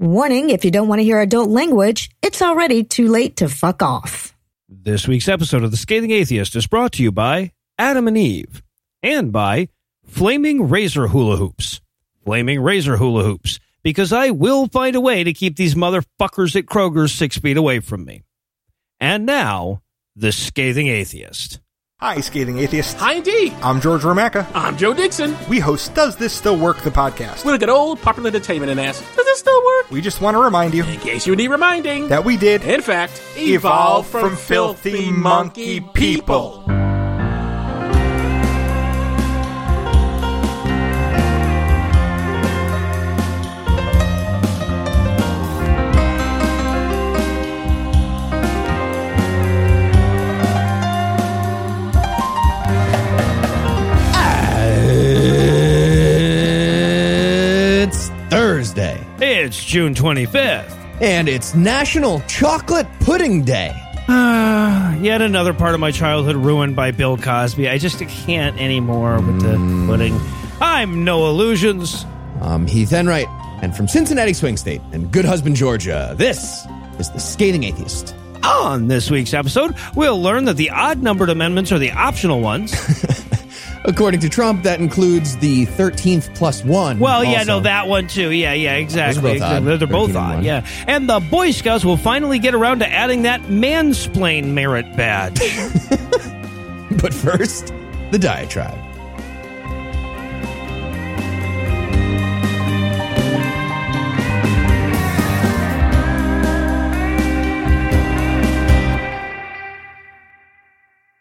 Warning if you don't want to hear adult language, it's already too late to fuck off. This week's episode of The Scathing Atheist is brought to you by Adam and Eve and by Flaming Razor Hula Hoops. Flaming Razor Hula Hoops, because I will find a way to keep these motherfuckers at Kroger's six feet away from me. And now, The Scathing Atheist. Hi, Scathing Atheist. Hi, indeed. I'm George Romaka. I'm Joe Dixon. We host Does This Still Work, the podcast. We're a good old popular entertainment and ask, does this still work? We just want to remind you In case you need reminding, that we did in fact, evolve from filthy monkey people. It's It's June 25th. and it's National Chocolate Pudding Day. Ah, yet another part of my childhood ruined by Bill Cosby. I just can't anymore with the pudding. I'm no illusions. I'm Heath Enright, and from Cincinnati Swing State and Good Husband, Georgia, this is The Scathing Atheist. On this week's episode, we'll learn that the odd numbered amendments are the optional ones. According to Trump, that includes the 13th plus one. Well, yeah, also. no, that one too. Yeah, yeah, exactly. both odd. They're, they're both 13 and odd, one. yeah. And the Boy Scouts will finally get around to adding that mansplain merit badge. But first, the diatribe.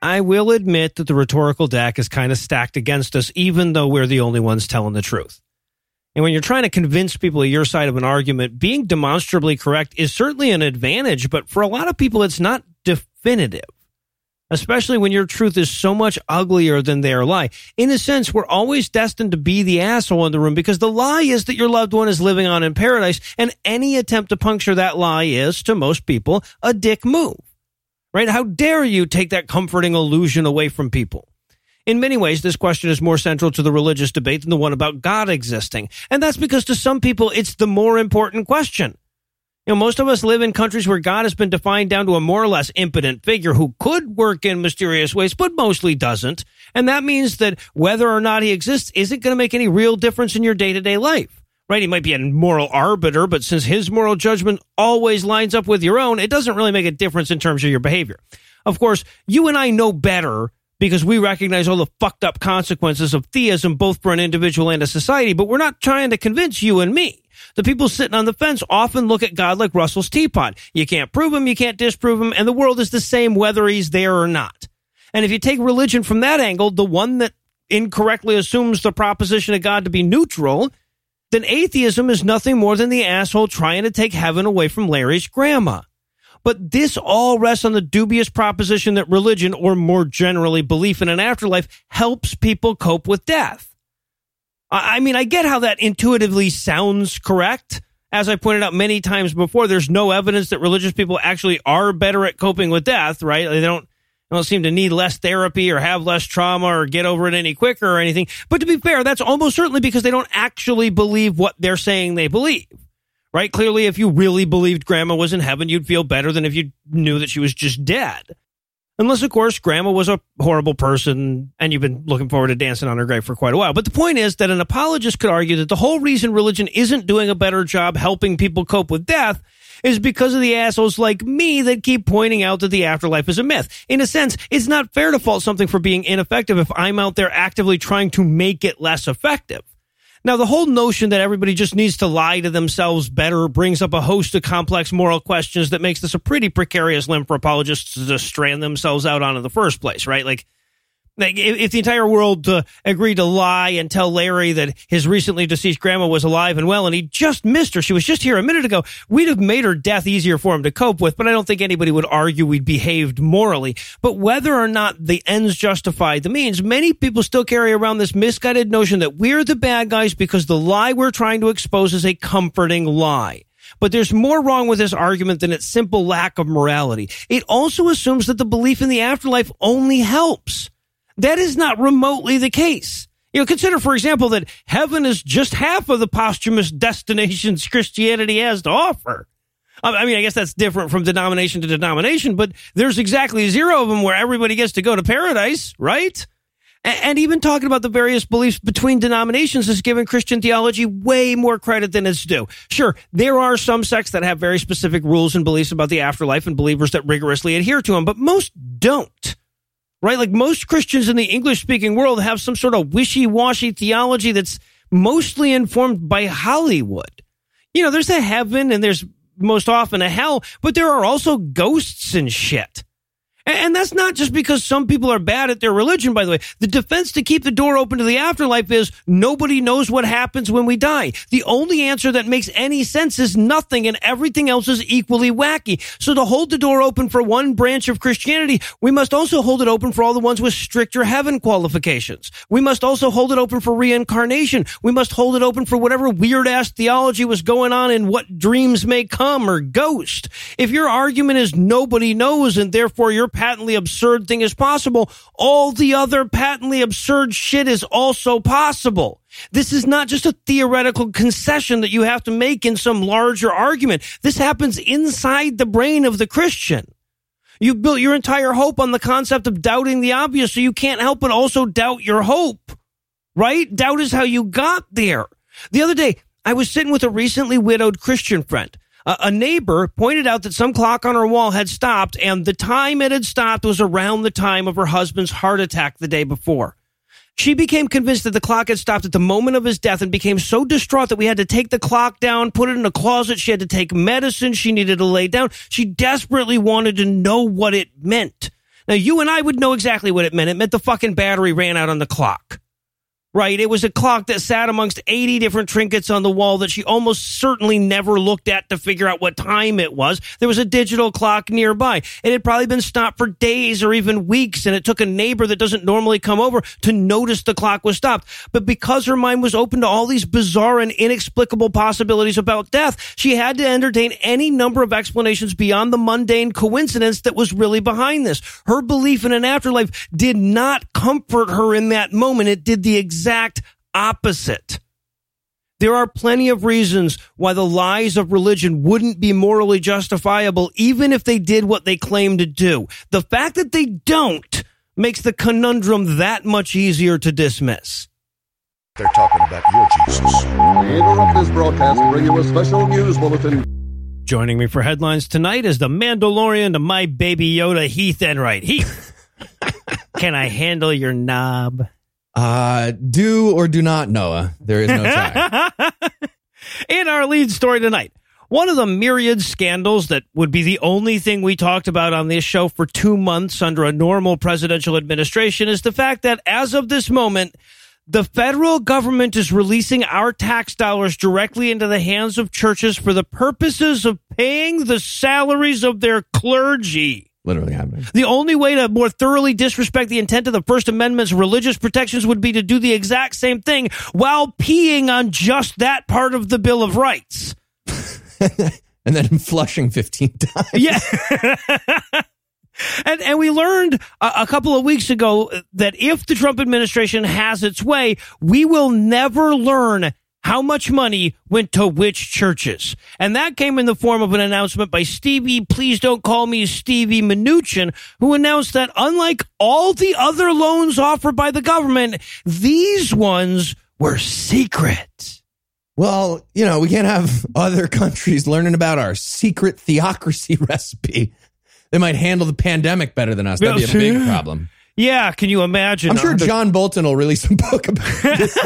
I will admit that the rhetorical deck is kind of stacked against us, even though we're the only ones telling the truth. And when you're trying to convince people of your side of an argument, being demonstrably correct is certainly an advantage, but for a lot of people, it's not definitive. Especially when your truth is so much uglier than their lie. In a sense, we're always destined to be the asshole in the room because the lie is that your loved one is living on in paradise, and any attempt to puncture that lie is, to most people, a dick move right? How dare you take that comforting illusion away from people? In many ways, this question is more central to the religious debate than the one about God existing. And that's because to some people, it's the more important question. You know, most of us live in countries where God has been defined down to a more or less impotent figure who could work in mysterious ways, but mostly doesn't. And that means that whether or not he exists isn't going to make any real difference in your day to day life right? He might be a moral arbiter, but since his moral judgment always lines up with your own, it doesn't really make a difference in terms of your behavior. Of course, you and I know better because we recognize all the fucked up consequences of theism, both for an individual and a society, but we're not trying to convince you and me. The people sitting on the fence often look at God like Russell's teapot. You can't prove him, you can't disprove him, and the world is the same whether he's there or not. And if you take religion from that angle, the one that incorrectly assumes the proposition of God to be neutral, then atheism is nothing more than the asshole trying to take heaven away from Larry's grandma. But this all rests on the dubious proposition that religion, or more generally belief in an afterlife, helps people cope with death. I mean, I get how that intuitively sounds correct. As I pointed out many times before, there's no evidence that religious people actually are better at coping with death, right? They don't don't seem to need less therapy or have less trauma or get over it any quicker or anything. But to be fair, that's almost certainly because they don't actually believe what they're saying they believe. Right? Clearly, if you really believed grandma was in heaven, you'd feel better than if you knew that she was just dead. Unless, of course, grandma was a horrible person and you've been looking forward to dancing on her grave for quite a while. But the point is that an apologist could argue that the whole reason religion isn't doing a better job helping people cope with death is because of the assholes like me that keep pointing out that the afterlife is a myth. In a sense, it's not fair to fault something for being ineffective if I'm out there actively trying to make it less effective. Now, the whole notion that everybody just needs to lie to themselves better brings up a host of complex moral questions that makes this a pretty precarious limb for apologists to strand themselves out on in the first place, right? Like, Like, if, the entire world uh, agreed to lie and tell Larry that his recently deceased grandma was alive and well and he just missed her, she was just here a minute ago, we'd have made her death easier for him to cope with, but I don't think anybody would argue we'd behaved morally. But whether or not the ends justify the means, many people still carry around this misguided notion that we're the bad guys because the lie we're trying to expose is a comforting lie. But there's more wrong with this argument than its simple lack of morality. It also assumes that the belief in the afterlife only helps. That is not remotely the case. You know, consider, for example, that heaven is just half of the posthumous destinations Christianity has to offer. I mean, I guess that's different from denomination to denomination, but there's exactly zero of them where everybody gets to go to paradise, right? And even talking about the various beliefs between denominations has given Christian theology way more credit than it's due. Sure, there are some sects that have very specific rules and beliefs about the afterlife and believers that rigorously adhere to them, but most don't. Right? Like most Christians in the English speaking world have some sort of wishy washy theology that's mostly informed by Hollywood. You know, there's a heaven and there's most often a hell, but there are also ghosts and shit. And that's not just because some people are bad at their religion, by the way. The defense to keep the door open to the afterlife is nobody knows what happens when we die. The only answer that makes any sense is nothing and everything else is equally wacky. So to hold the door open for one branch of Christianity, we must also hold it open for all the ones with stricter heaven qualifications. We must also hold it open for reincarnation. We must hold it open for whatever weird ass theology was going on in what dreams may come or ghost. If your argument is nobody knows and therefore you're patently absurd thing is possible, all the other patently absurd shit is also possible. This is not just a theoretical concession that you have to make in some larger argument. This happens inside the brain of the Christian. You built your entire hope on the concept of doubting the obvious, so you can't help but also doubt your hope. Right? Doubt is how you got there. The other day, I was sitting with a recently widowed Christian friend a neighbor pointed out that some clock on her wall had stopped, and the time it had stopped was around the time of her husband's heart attack the day before. She became convinced that the clock had stopped at the moment of his death and became so distraught that we had to take the clock down, put it in a closet. She had to take medicine. She needed to lay down. She desperately wanted to know what it meant. Now, you and I would know exactly what it meant. It meant the fucking battery ran out on the clock. Right. It was a clock that sat amongst 80 different trinkets on the wall that she almost certainly never looked at to figure out what time it was. There was a digital clock nearby. It had probably been stopped for days or even weeks, and it took a neighbor that doesn't normally come over to notice the clock was stopped. But because her mind was open to all these bizarre and inexplicable possibilities about death, she had to entertain any number of explanations beyond the mundane coincidence that was really behind this. Her belief in an afterlife did not comfort her in that moment. It did the exact exact opposite. There are plenty of reasons why the lies of religion wouldn't be morally justifiable, even if they did what they claim to do. The fact that they don't makes the conundrum that much easier to dismiss. They're talking about your Jesus. We interrupt this broadcast to bring you a special news bulletin. Joining me for headlines tonight is the Mandalorian to my baby Yoda, Heath Enright. Heath, can I handle your knob? Uh, do or do not, Noah. There is no tie. In our lead story tonight, one of the myriad scandals that would be the only thing we talked about on this show for two months under a normal presidential administration is the fact that as of this moment, the federal government is releasing our tax dollars directly into the hands of churches for the purposes of paying the salaries of their clergy literally happening. The only way to more thoroughly disrespect the intent of the First Amendment's religious protections would be to do the exact same thing while peeing on just that part of the Bill of Rights. and then flushing 15 times. Yeah. and, and we learned a, a couple of weeks ago that if the Trump administration has its way, we will never learn how much money went to which churches. And that came in the form of an announcement by Stevie, please don't call me Stevie Mnuchin, who announced that unlike all the other loans offered by the government, these ones were secret. Well, you know, we can't have other countries learning about our secret theocracy recipe. They might handle the pandemic better than us. That'd be a big problem. Yeah, can you imagine? I'm sure John Bolton will release a book about this.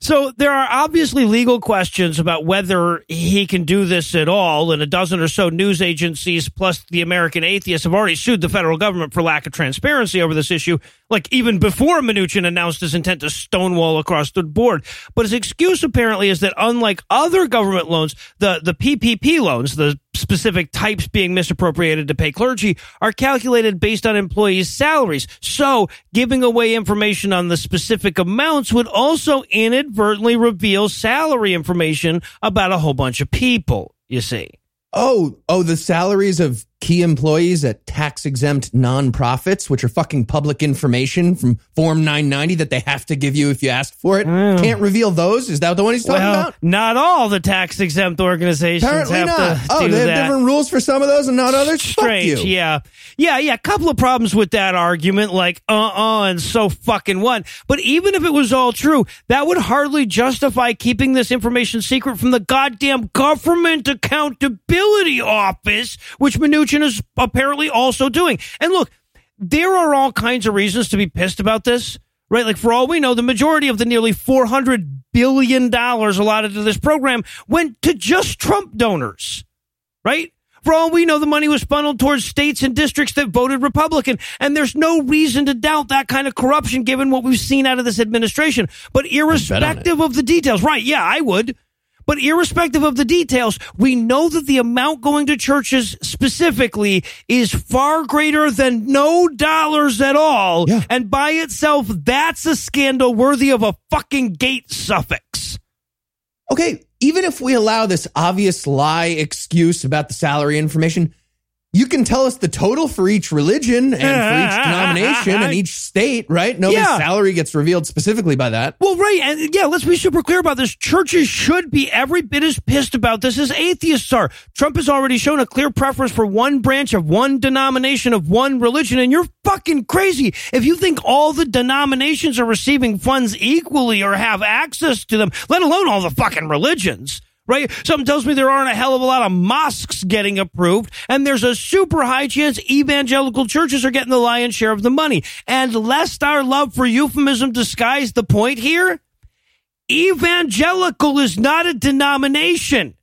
So there are obviously legal questions about whether he can do this at all. And a dozen or so news agencies, plus the American Atheists, have already sued the federal government for lack of transparency over this issue, like even before Mnuchin announced his intent to stonewall across the board. But his excuse apparently is that unlike other government loans, the, the PPP loans, the specific types being misappropriated to pay clergy are calculated based on employees' salaries. So giving away information on the specific amounts would also inadvertently reveal salary information about a whole bunch of people, you see. Oh, oh, the salaries of key employees at tax exempt nonprofits, which are fucking public information from Form 990 that they have to give you if you ask for it. Can't reveal those. Is that the one he's talking well, about? not all the tax exempt organizations Apparently have not. to Oh, they have that. different rules for some of those and not others. Fuck Strange, you. yeah, yeah, yeah. Couple of problems with that argument, like uh uh and so fucking what. But even if it was all true, that would hardly justify keeping this information secret from the goddamn government accountability office, which Mnuchin is apparently also doing. And look, there are all kinds of reasons to be pissed about this. Right, like for all we know, the majority of the nearly four hundred billion dollars allotted to this program went to just Trump donors right? For all we know, the money was funneled towards states and districts that voted Republican. And there's no reason to doubt that kind of corruption given what we've seen out of this administration. But irrespective of the details, right? Yeah, I would. But irrespective of the details, we know that the amount going to churches specifically is far greater than no dollars at all. Yeah. And by itself, that's a scandal worthy of a fucking gate suffix. Okay, even if we allow this obvious lie excuse about the salary information, you can tell us the total for each religion and for each denomination and each state, right? Nobody's Yeah. salary gets revealed specifically by that. Well, right. And yeah, let's be super clear about this. Churches should be every bit as pissed about this as atheists are. Trump has already shown a clear preference for one branch of one denomination of one religion, and you're fucking crazy. If you think all the denominations are receiving funds equally or have access to them, let alone all the fucking religions. Right? Something tells me there aren't a hell of a lot of mosques getting approved, and there's a super high chance evangelical churches are getting the lion's share of the money. And lest our love for euphemism disguise the point here, evangelical is not a denomination.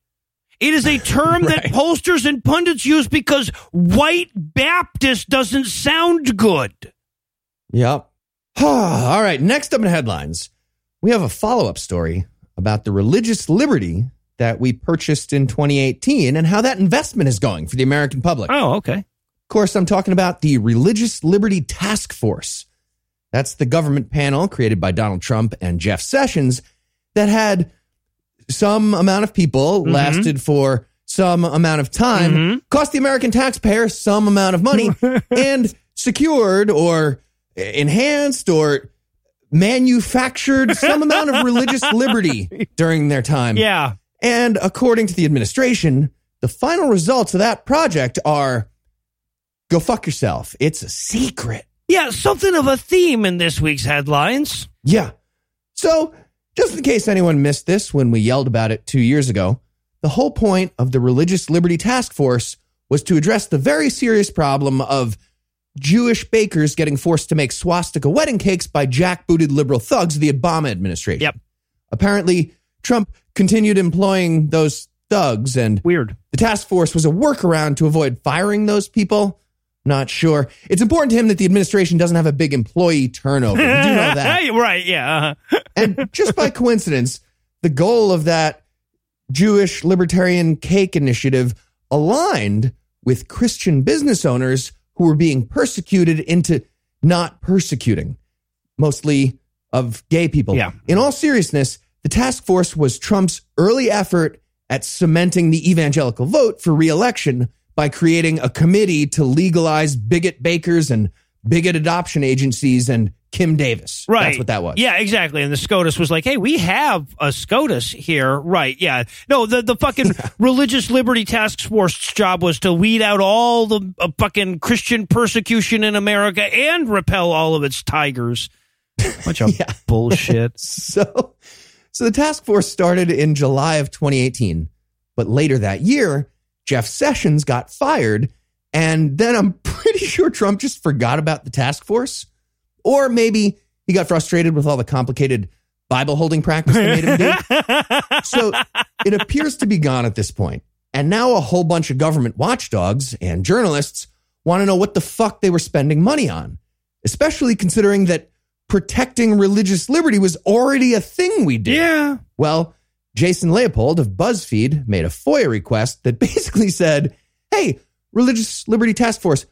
It is a term that Right. pollsters and pundits use because white Baptist doesn't sound good. Yep. All right, next up in headlines, we have a follow up story about the religious liberty that we purchased in 2018 and how that investment is going for the American public. Oh, okay. Of course, I'm talking about the Religious Liberty Task Force. That's the government panel created by Donald Trump and Jeff Sessions that had some amount of people, mm-hmm. lasted for some amount of time, mm-hmm. cost the American taxpayer some amount of money, and secured or enhanced or manufactured some amount of religious liberty during their time. Yeah. And according to the administration, the final results of that project are go fuck yourself. It's a secret. Yeah, something of a theme in this week's headlines. Yeah. So, just in case anyone missed this when we yelled about it two years ago, the whole point of the Religious Liberty Task Force was to address the very serious problem of Jewish bakers getting forced to make swastika wedding cakes by jackbooted liberal thugs of the Obama administration. Yep. Apparently, Trump continued employing those thugs, and Weird. the task force was a workaround to avoid firing those people. Not sure. It's important to him that the administration doesn't have a big employee turnover. You do know that. right, yeah. uh-huh. And just by coincidence, the goal of that Jewish libertarian cake initiative aligned with Christian business owners who were being persecuted into not persecuting, mostly of gay people. Yeah. In all seriousness, the task force was Trump's early effort at cementing the evangelical vote for reelection by creating a committee to legalize bigot bakers and bigot adoption agencies and Kim Davis. Right. That's what that was. Yeah, exactly. And the SCOTUS was like, hey, we have a SCOTUS here. Right. Yeah. No, the, the fucking Religious Liberty Task Force's job was to weed out all the uh, fucking Christian persecution in America and repel all of its tigers. Bunch of Yeah. bullshit. So, so the task force started in July of 2018, but later that year, Jeff Sessions got fired, and then I'm pretty sure Trump just forgot about the task force, or maybe he got frustrated with all the complicated Bible holding practice they made him do. so it appears to be gone at this point. And now a whole bunch of government watchdogs and journalists want to know what the fuck they were spending money on, especially considering that protecting religious liberty was already a thing we did. yeah. Well, Jason Leopold of BuzzFeed made a FOIA request that basically said, Hey, Religious Liberty Task Force,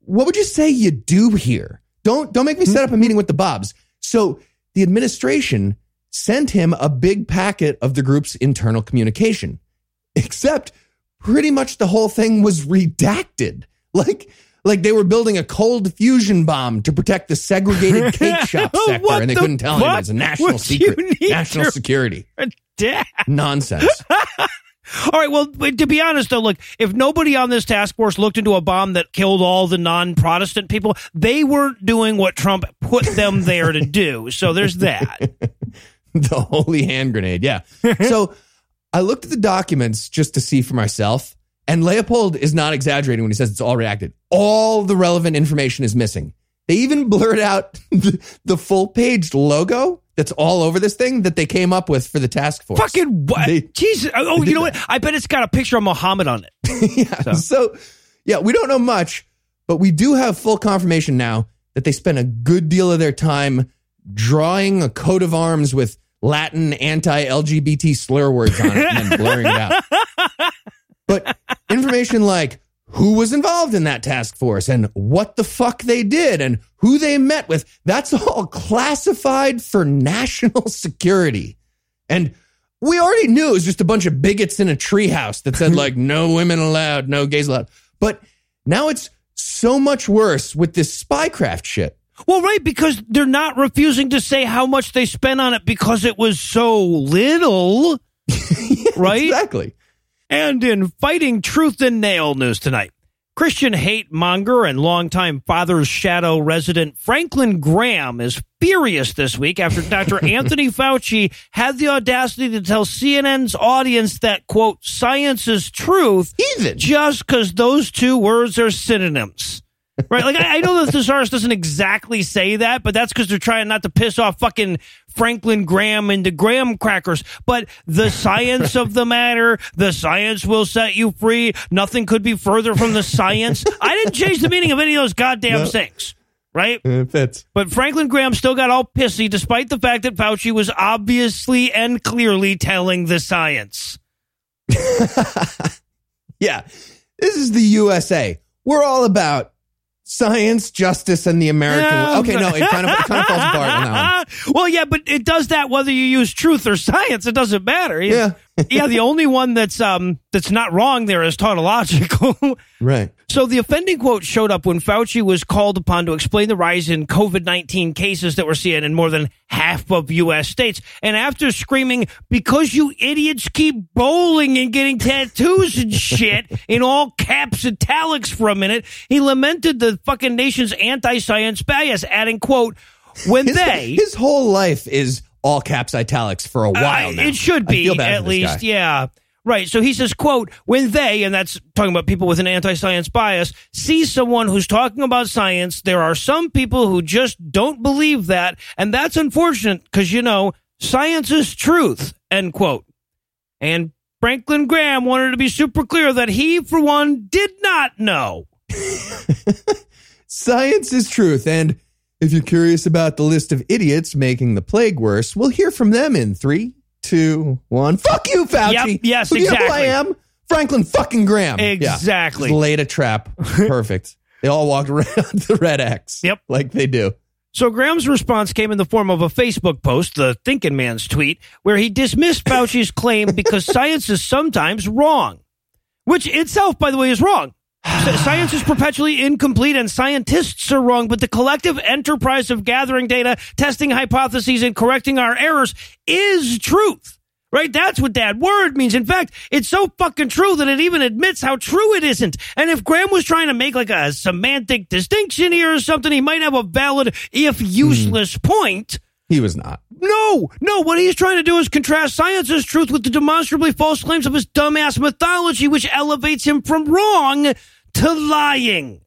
what would you say you do here? Don't don't make me set up a meeting with the Bobs. So the administration sent him a big packet of the group's internal communication. Except pretty much the whole thing was redacted. Like, like they were building a cold fusion bomb to protect the segregated cake shop sector, and they the couldn't tell anyone. It's a national secret, national security nonsense. All right. Well, to be honest, though, look, if nobody on this task force looked into a bomb that killed all the non Protestant people, they weren't doing what Trump put them there to do. So there's that. the holy hand grenade. Yeah. so I looked at the documents just to see for myself, and Leopold is not exaggerating when he says it's all reacted. All the relevant information is missing. They even blurred out the, the full page logo that's all over this thing that they came up with for the task force. Fucking what? They- Jesus. Oh, you know what? I bet it's got a picture of Muhammad on it. yeah. So. yeah, we don't know much, but we do have full confirmation now that they spent a good deal of their time drawing a coat of arms with Latin anti-LGBT slur words on it and then blurring it out. But information like who was involved in that task force and what the fuck they did and who they met with, that's all classified for national security. And we already knew it was just a bunch of bigots in a treehouse that said like no women allowed, no gays allowed. But now it's so much worse with this spycraft shit. Well, right, because they're not refusing to say how much they spent on it because it was so little. right? Exactly. And in fighting truth and nail news tonight, Christian hate monger and longtime Father's Shadow resident Franklin Graham is furious this week after Dr. Anthony Fauci had the audacity to tell CNN's audience that, quote, science is truth Heathen. just because those two words are synonyms. Right? Like, I, I know that the thesaurus doesn't exactly say that, but that's because they're trying not to piss off fucking Franklin Graham into graham crackers. But the science of the matter, the science will set you free. Nothing could be further from the science. I didn't change the meaning of any of those goddamn No. things. Right? It fits. But Franklin Graham still got all pissy despite the fact that Fauci was obviously and clearly telling the science. Yeah. This is the USA. We're all about science, justice, and the American way. Okay, no, it kind of it kind of falls apart on that one. well, yeah, but it does that whether you use truth or science. It doesn't matter. Yeah. yeah. The only one that's um that's not wrong there is tautological. Right. So the offending quote showed up when Fauci was called upon to explain the rise in COVID nineteen cases that we're seeing in more than half of U.S. states, and after screaming "because you idiots keep bowling and getting tattoos and shit" in all caps italics for a minute, he lamented the fucking nation's anti-science bias, adding quote. When His, they his whole life is all caps italics for a while uh, now. It should be at least, guy. yeah. Right. So he says, quote, when they, and that's talking about people with an anti-science bias, see someone who's talking about science, there are some people who just don't believe that. And that's unfortunate because, you know, science is truth, end quote. And Franklin Graham wanted to be super clear that he, for one, did not know. Science is truth. And if you're curious about the list of idiots making the plague worse, we'll hear from them in three, two, one. Fuck you, Fauci. Yep, yes, Who do you know who I am? Franklin fucking Graham. Exactly. Just laid a trap. Perfect. they all walked around the red X. Yep. Like they do. So Graham's response came in the form of a Facebook post, the Thinking Man's tweet, where he dismissed Fauci's claim because science is sometimes wrong, which itself, by the way, is wrong. Science is perpetually incomplete and scientists are wrong, but the collective enterprise of gathering data, testing hypotheses, and correcting our errors is truth. Right? That's what that word means. In fact, it's so fucking true that it even admits how true it isn't. And if Graham was trying to make like a semantic distinction here or something, he might have a valid, if useless hmm. point. He was not. No, no, what he's trying to do is contrast science's truth with the demonstrably false claims of his dumbass mythology, which elevates him from wrong to lying.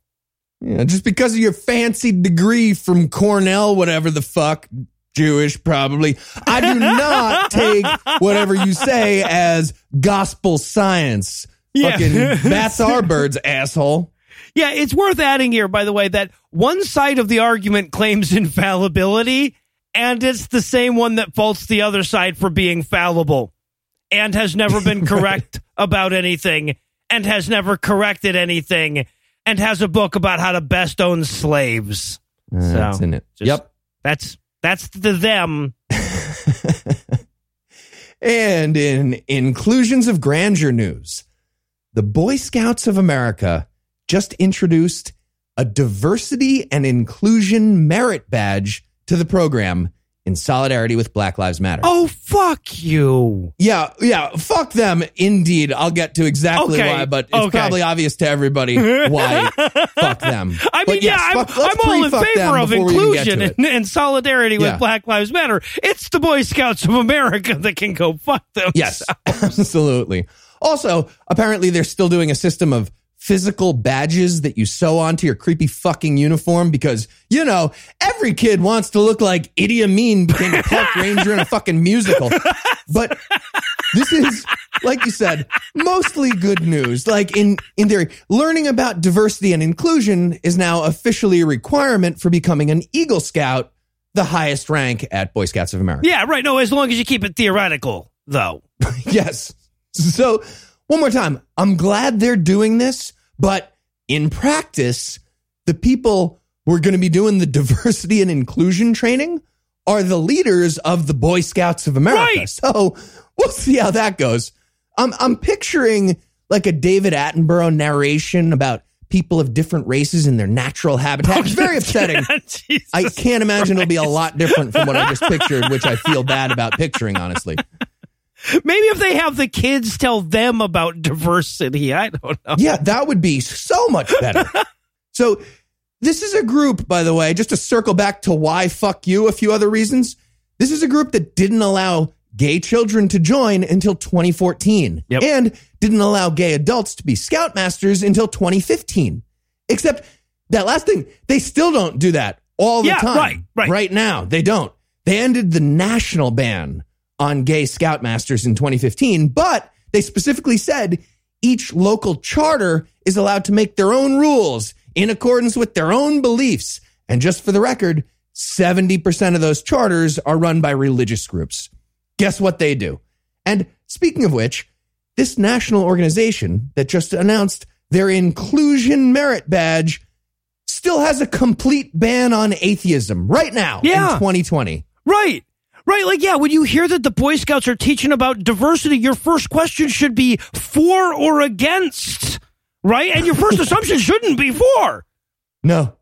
Yeah, just because of your fancy degree from Cornell, whatever the fuck, Jewish probably. I do not take whatever you say as gospel science. Yeah. Fucking that's our birds, asshole. Yeah, it's worth adding here, by the way, that one side of the argument claims infallibility, and it's the same one that faults the other side for being fallible and has never been correct about anything and has never corrected anything and has a book about how to best own slaves. Uh, that's in it. just- yep. That's that's the them. And in inclusions of grandeur news, the Boy Scouts of America just introduced a diversity and inclusion merit badge to the program in solidarity with Black Lives Matter. Oh, fuck you. Yeah, yeah, fuck them. Indeed, I'll get to exactly Okay, why, but it's okay. probably obvious to everybody why. fuck them. I mean, yes, yeah, fuck, I'm, I'm all in favor of before we even get inclusion and, and solidarity Yeah. with Black Lives Matter. It's the Boy Scouts of America that can go fuck them. Yes, absolutely. Also, apparently, they're still doing a system of physical badges that you sew onto your creepy fucking uniform because, you know, every kid wants to look like Idi Amin became a park ranger in a fucking musical. But this is, like you said, mostly good news. Like in, in theory, learning about diversity and inclusion is now officially a requirement for becoming an Eagle Scout, the highest rank at Boy Scouts of America. Yeah, right. No, as long as you keep it theoretical, though. yes. So, one more time, I'm glad they're doing this, but in practice, the people who are going to be doing the diversity and inclusion training are the leaders of the Boy Scouts of America. Right. So, we'll see how that goes. I'm I'm picturing like a David Attenborough narration about people of different races in their natural habitat. It's very upsetting. I can't imagine it'll be a lot different from what I just pictured, which I feel bad about picturing, honestly. Maybe if they have the kids tell them about diversity, I don't know. Yeah, that would be so much better. so, this is a group, by the way, just to circle back to why fuck you, a few other reasons. This is a group that didn't allow gay children to join until 2014 Yep. and didn't allow gay adults to be scoutmasters until 2015. Except that last thing, they still don't do that all the Yeah, time. right, right. Right now, they don't. They ended the national ban on gay scoutmasters in 2015, but they specifically said each local charter is allowed to make their own rules in accordance with their own beliefs. And just for the record, 70% of those charters are run by religious groups. Guess what they do? And speaking of which, this national organization that just announced their inclusion merit badge still has a complete ban on atheism right now Yeah. in 2020. Right. Right. Like, yeah, when you hear that the Boy Scouts are teaching about diversity, your first question should be for or against. Right. And your first assumption shouldn't be for. No.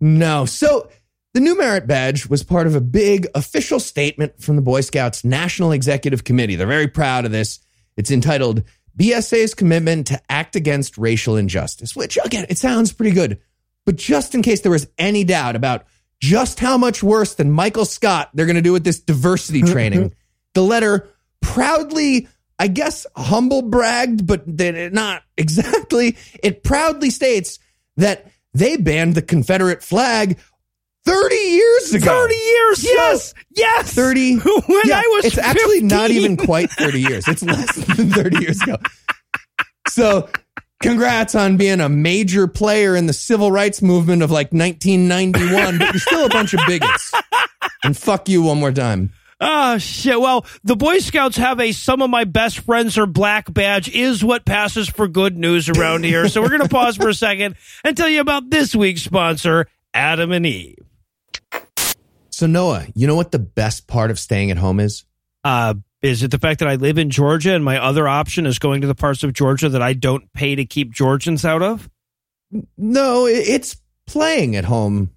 No. So the new merit badge was part of a big official statement from the Boy Scouts National Executive Committee. They're very proud of this. It's entitled BSA's Commitment to Act Against Racial Injustice, which again, it sounds pretty good. But just in case there was any doubt about just how much worse than Michael Scott they're going to do with this diversity training, the letter proudly, I guess, humble bragged, but not exactly. It proudly states that they banned the Confederate flag 30 years ago. 30 years. Yes. Yes. 30 When yeah, I was it's actually not even quite 30 years it's less than 30 years ago so congrats on being a major player in the civil rights movement of like 1991 but you're still a bunch of bigots and fuck you one more time Oh, shit. Well, the Boy Scouts have a some of my best friends are black badge is what passes for good news around here. So we're going to pause for a second and tell you about this week's sponsor, Adam and Eve. so noah you know what the best part of staying at home is Uh, is it the fact that I live in Georgia and my other option is going to the parts of Georgia that I don't pay to keep Georgians out of? no it's playing at home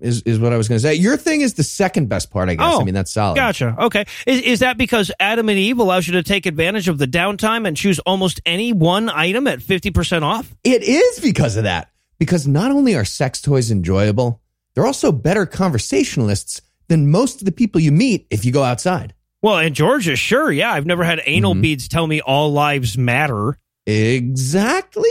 is, is what i was going to say your thing is the second best part i guess Oh, i mean that's solid Gotcha. Okay. Is, is that because Adam and Eve allows you to take advantage of the downtime and choose almost any one item at 50% off? It is because of that. Because not only are sex toys enjoyable, they're also better conversationalists than most of the people you meet if you go outside. Well, in Georgia, sure. Yeah. I've never had anal mm-hmm. beads tell me all lives matter. Exactly.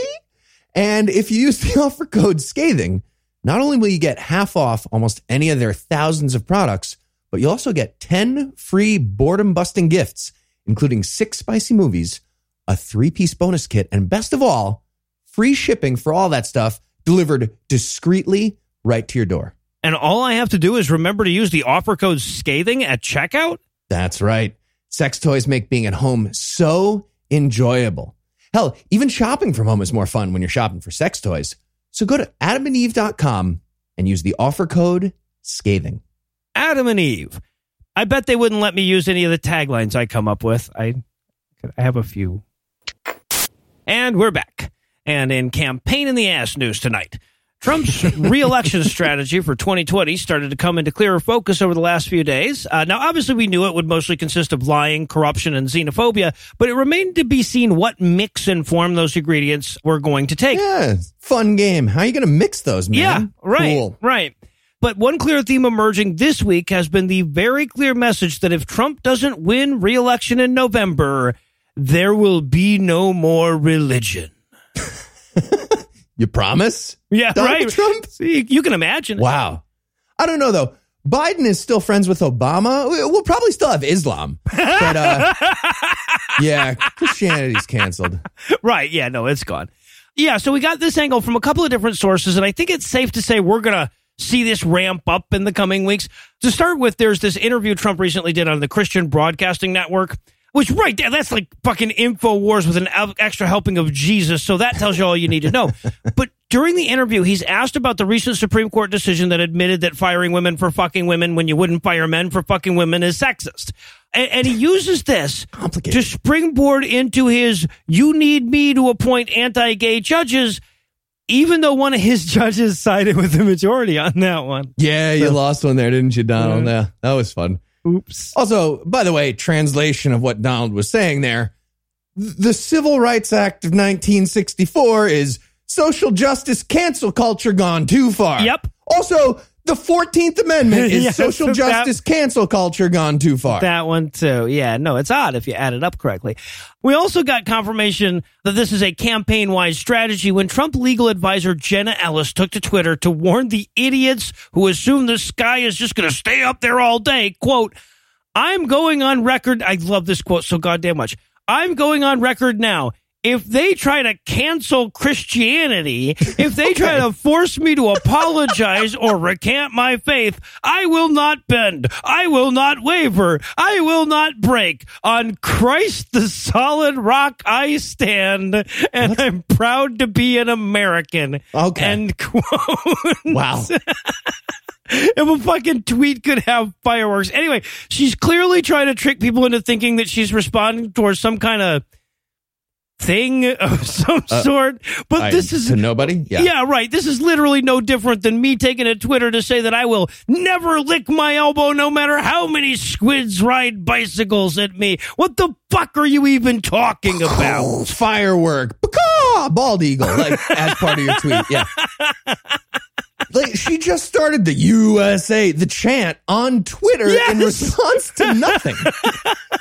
And if you use the offer code scathing, not only will you get half off almost any of their thousands of products, but you'll also get 10 free boredom busting gifts, including six spicy movies, a three piece bonus kit, and best of all, free shipping for all that stuff delivered discreetly right to your door. And all I have to do is remember to use the offer code scathing at checkout? That's right. Sex toys make being at home so enjoyable. Hell, even shopping from home is more fun when you're shopping for sex toys. So go to adamandeve.com and use the offer code scathing. Adam and Eve. I bet they wouldn't let me use any of the taglines I come up with. I, I have a few. And we're back. And in campaign in the ass news tonight, Trump's reelection strategy for 2020 started to come into clearer focus over the last few days. Uh, now, obviously, we knew it would mostly consist of lying, corruption, and xenophobia, but it remained to be seen what mix and form those ingredients were going to take. Yeah, fun game. How are you going to mix those, man? Yeah, right, Cool. right. But one clear theme emerging this week has been the very clear message that if Trump doesn't win re-election in November, there will be no more religion. You promise? Yeah, Donald right. Trump? See, you can imagine. Wow. I don't know though. Biden is still friends with Obama. We- We'll probably still have Islam, but uh, yeah, Christianity's canceled. Right. Yeah, no, it's gone. Yeah, so we got this angle from a couple of different sources, and I think it's safe to say we're going to see this ramp up in the coming weeks. To start with, there's this interview Trump recently did on the Christian Broadcasting Network, which, right there, that's like fucking Info Wars with an extra helping of Jesus. So that tells you all you need to know. but during the interview, he's asked about the recent Supreme Court decision that admitted that firing women for fucking women when you wouldn't fire men for fucking women is sexist. And, and he uses this to springboard into his you need me to appoint anti-gay judges even though one of his judges sided with the majority on that one Yeah, you lost one there, didn't you, Donald? Yeah, that was fun. Oops Also, by the way, translation of what Donald was saying there the Civil Rights Act of 1964 is social justice cancel culture gone too far. Yep. Also, the 14th Amendment is Yes, social that- justice cancel culture gone too far. that one too yeah no it's odd if you add it up correctly we also got confirmation that this is a campaign-wide strategy when trump legal advisor jenna ellis took to twitter to warn the idiots who assume the sky is just going to stay up there all day quote I'm going on record. I love this quote so goddamn much. I'm going on record now. If they try to cancel Christianity, if they try to force me to apologize or recant my faith, I will not bend. I will not waver. I will not break. On Christ the solid rock I stand, and I'm proud to be an American. Okay. End quote. wow. if a fucking tweet could have fireworks. Anyway, she's clearly trying to trick people into thinking that she's responding towards some kind of thing of some sort. But Uh, I- this is to nobody? Yeah. yeah, right. This is literally no different than me taking a Twitter to say that I will never lick my elbow no matter how many squids ride bicycles at me. What the fuck are you even talking about? Firework. Bald eagle. Like, as part of your tweet. Yeah. Like, she just started the USA, the chant on Twitter in response to nothing.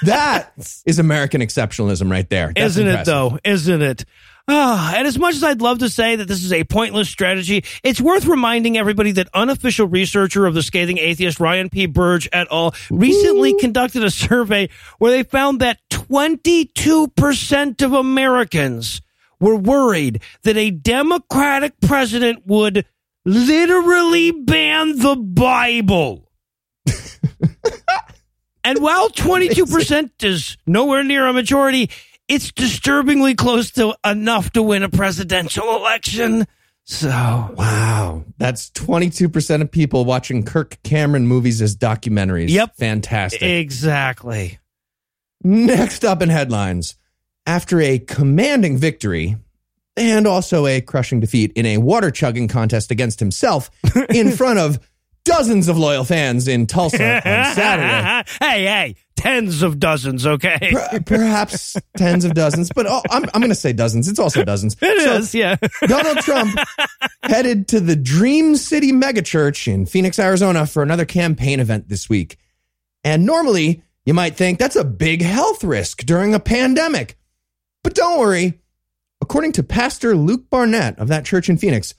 that is American exceptionalism right there. That's Isn't impressive. it though? Isn't it? Ah, and as much as I'd love to say that this is a pointless strategy, it's worth reminding everybody that unofficial researcher of the scathing atheist Ryan P. Burge et al. recently conducted a survey where they found that 22% of Americans were worried that a Democratic president would literally banned the Bible. And while 22% is nowhere near a majority, it's disturbingly close to enough to win a presidential election. So, Wow. That's 22% of people watching Kirk Cameron movies as documentaries. Yep. Fantastic. exactly. Next up in headlines. After a commanding victory and also a crushing defeat in a water chugging contest against himself in front of dozens of loyal fans in Tulsa on Saturday. hey, hey, tens of dozens, okay? Per- Perhaps tens of dozens, but oh, I'm, I'm going to say dozens. It's also dozens. It So is, yeah. Donald Trump headed to the Dream City megachurch in Phoenix, Arizona for another campaign event this week. And normally, you might think that's a big health risk during a pandemic. But don't worry. According to Pastor Luke Barnett of that church in Phoenix,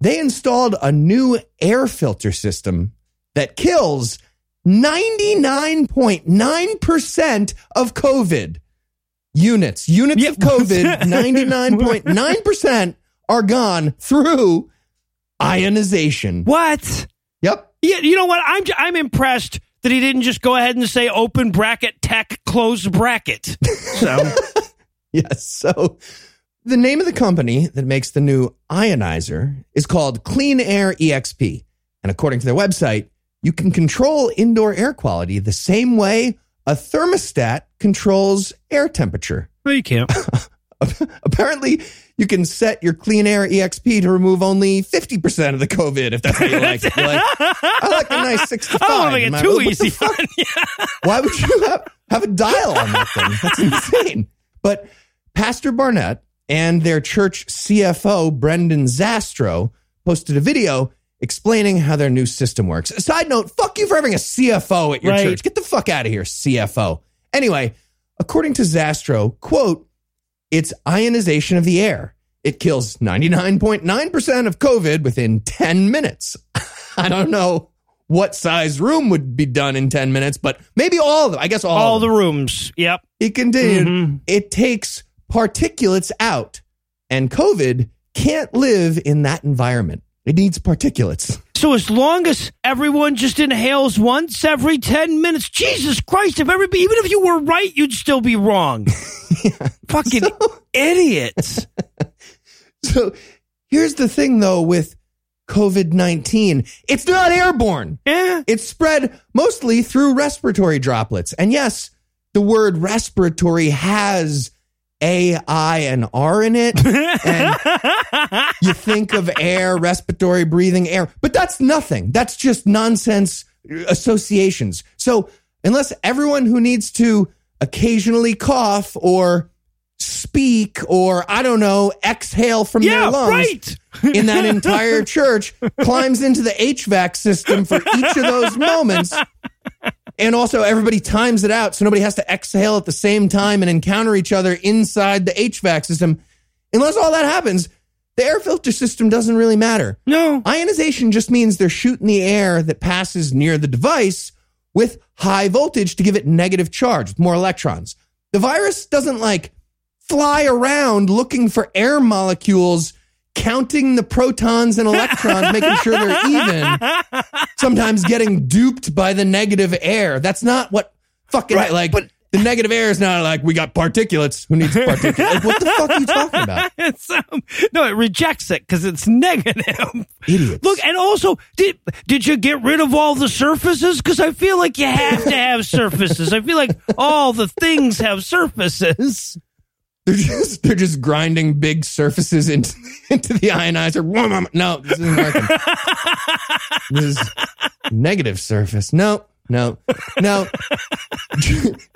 they installed a new air filter system that kills 99.9% of COVID units. Units Yep. of COVID, 99.9% are gone through ionization. What? Yep. Yeah, you know what? I'm I'm impressed that he didn't just go ahead and say open bracket tech close bracket. So Yes. So the name of the company that makes the new ionizer is called Clean Air EXP. And according to their website, you can control indoor air quality the same way a thermostat controls air temperature. well, you can't. Apparently, you can set your Clean Air EXP to remove only 50% of the COVID if that's how you like it. You're like, I like a nice 65. I don't want to make it too easy. on you. Why would you have, have a dial on that thing? That's insane. But Pastor Barnett and their church CFO, Brendan Zastro, posted a video explaining how their new system works. Side note, fuck you for having a CFO at your Right. church. Get the fuck out of here, CFO. Anyway, according to Zastro, quote, it's ionization of the air. It kills 99.9% of COVID within 10 minutes. I don't know what size room would be done in 10 minutes, but maybe all of them. I guess all, All of the rooms. Yep. He continued, Mhm. it takes particulates out, and COVID can't live in that environment. It needs particulates. So as long as everyone just inhales once every 10 minutes, Jesus Christ, if everybody, even if you were right, you'd still be wrong. Fucking idiots. So here's the thing though with COVID 19 it's not airborne. Yeah. It's spread mostly through respiratory droplets. And yes, the word respiratory has A, I, and R in it. And you think of air, respiratory, breathing air, but that's nothing. That's just nonsense associations. So unless everyone who needs to occasionally cough or speak or I don't know, exhale from yeah, their lungs right. in that entire church climbs into the HVAC system for each of those moments. And also, everybody times it out so nobody has to exhale at the same time and encounter each other inside the HVAC system. Unless all that happens, the air filter system doesn't really matter. No. Ionization just means they're shooting the air that passes near the device with high voltage to give it negative charge, with more electrons. The virus doesn't like fly around looking for air molecules, counting the protons and electrons, making sure they're even, sometimes getting duped by the negative air. That's not what fucking Right, like but- the negative air is not like we got particulates. Who needs particulates? Like, what the fuck are you talking about? It's, um, no, it rejects it because it's negative. Idiots. Look, and also, did did you get rid of all the surfaces? Because I feel like you have to have surfaces. I feel like all the things have surfaces. They're just they're just grinding big surfaces into into the ionizer. No, this isn't working. this is negative surface. No, no, no.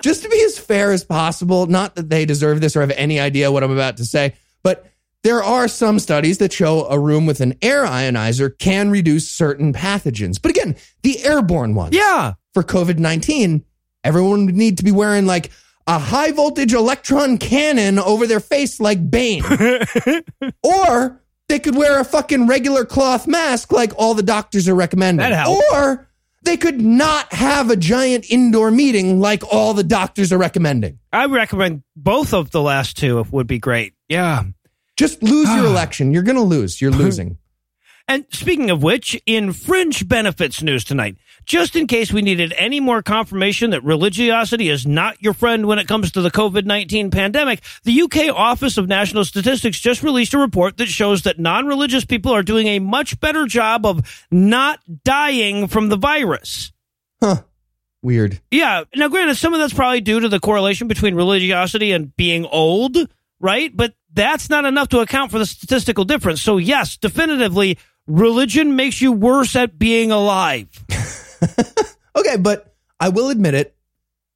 just to be as fair as possible, not that they deserve this or have any idea what I'm about to say, but there are some studies that show a room with an air ionizer can reduce certain pathogens. But again, the airborne ones Yeah. for COVID 19, everyone would need to be wearing like a high voltage electron cannon over their face like Bane. or they could wear a fucking regular cloth mask like all the doctors are recommending. That'd help. Or they could not have a giant indoor meeting like all the doctors are recommending. I recommend both of the last two would be great. Yeah. Just lose your ah. election. You're going to lose. You're losing. And speaking of which, in fringe benefits news tonight, just in case we needed any more confirmation that religiosity is not your friend when it comes to the COVID 19 pandemic, the UK Office of National Statistics just released a report that shows that non religious people are doing a much better job of not dying from the virus. Huh. Weird. Yeah. Now, granted, some of that's probably due to the correlation between religiosity and being old, right? But that's not enough to account for the statistical difference. So, yes, definitively, religion makes you worse at being alive. Okay, but I will admit it.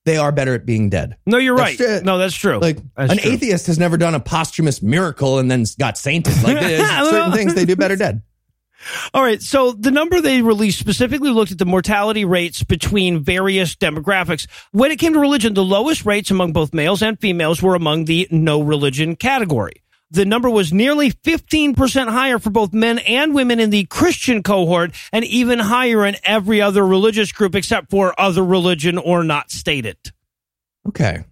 They are better at being dead. No, you're That's right. true. No, that's true. Like That's an true. atheist has never done a posthumous miracle and then got sainted. Like certain things they do better dead. All right. So the number they released specifically looked at the mortality rates between various demographics. When it came to religion, the lowest rates among both males and females were among the no religion category. The number was nearly 15% higher for both men and women in the Christian cohort and even higher in every other religious group except for other religion or not stated. Okay.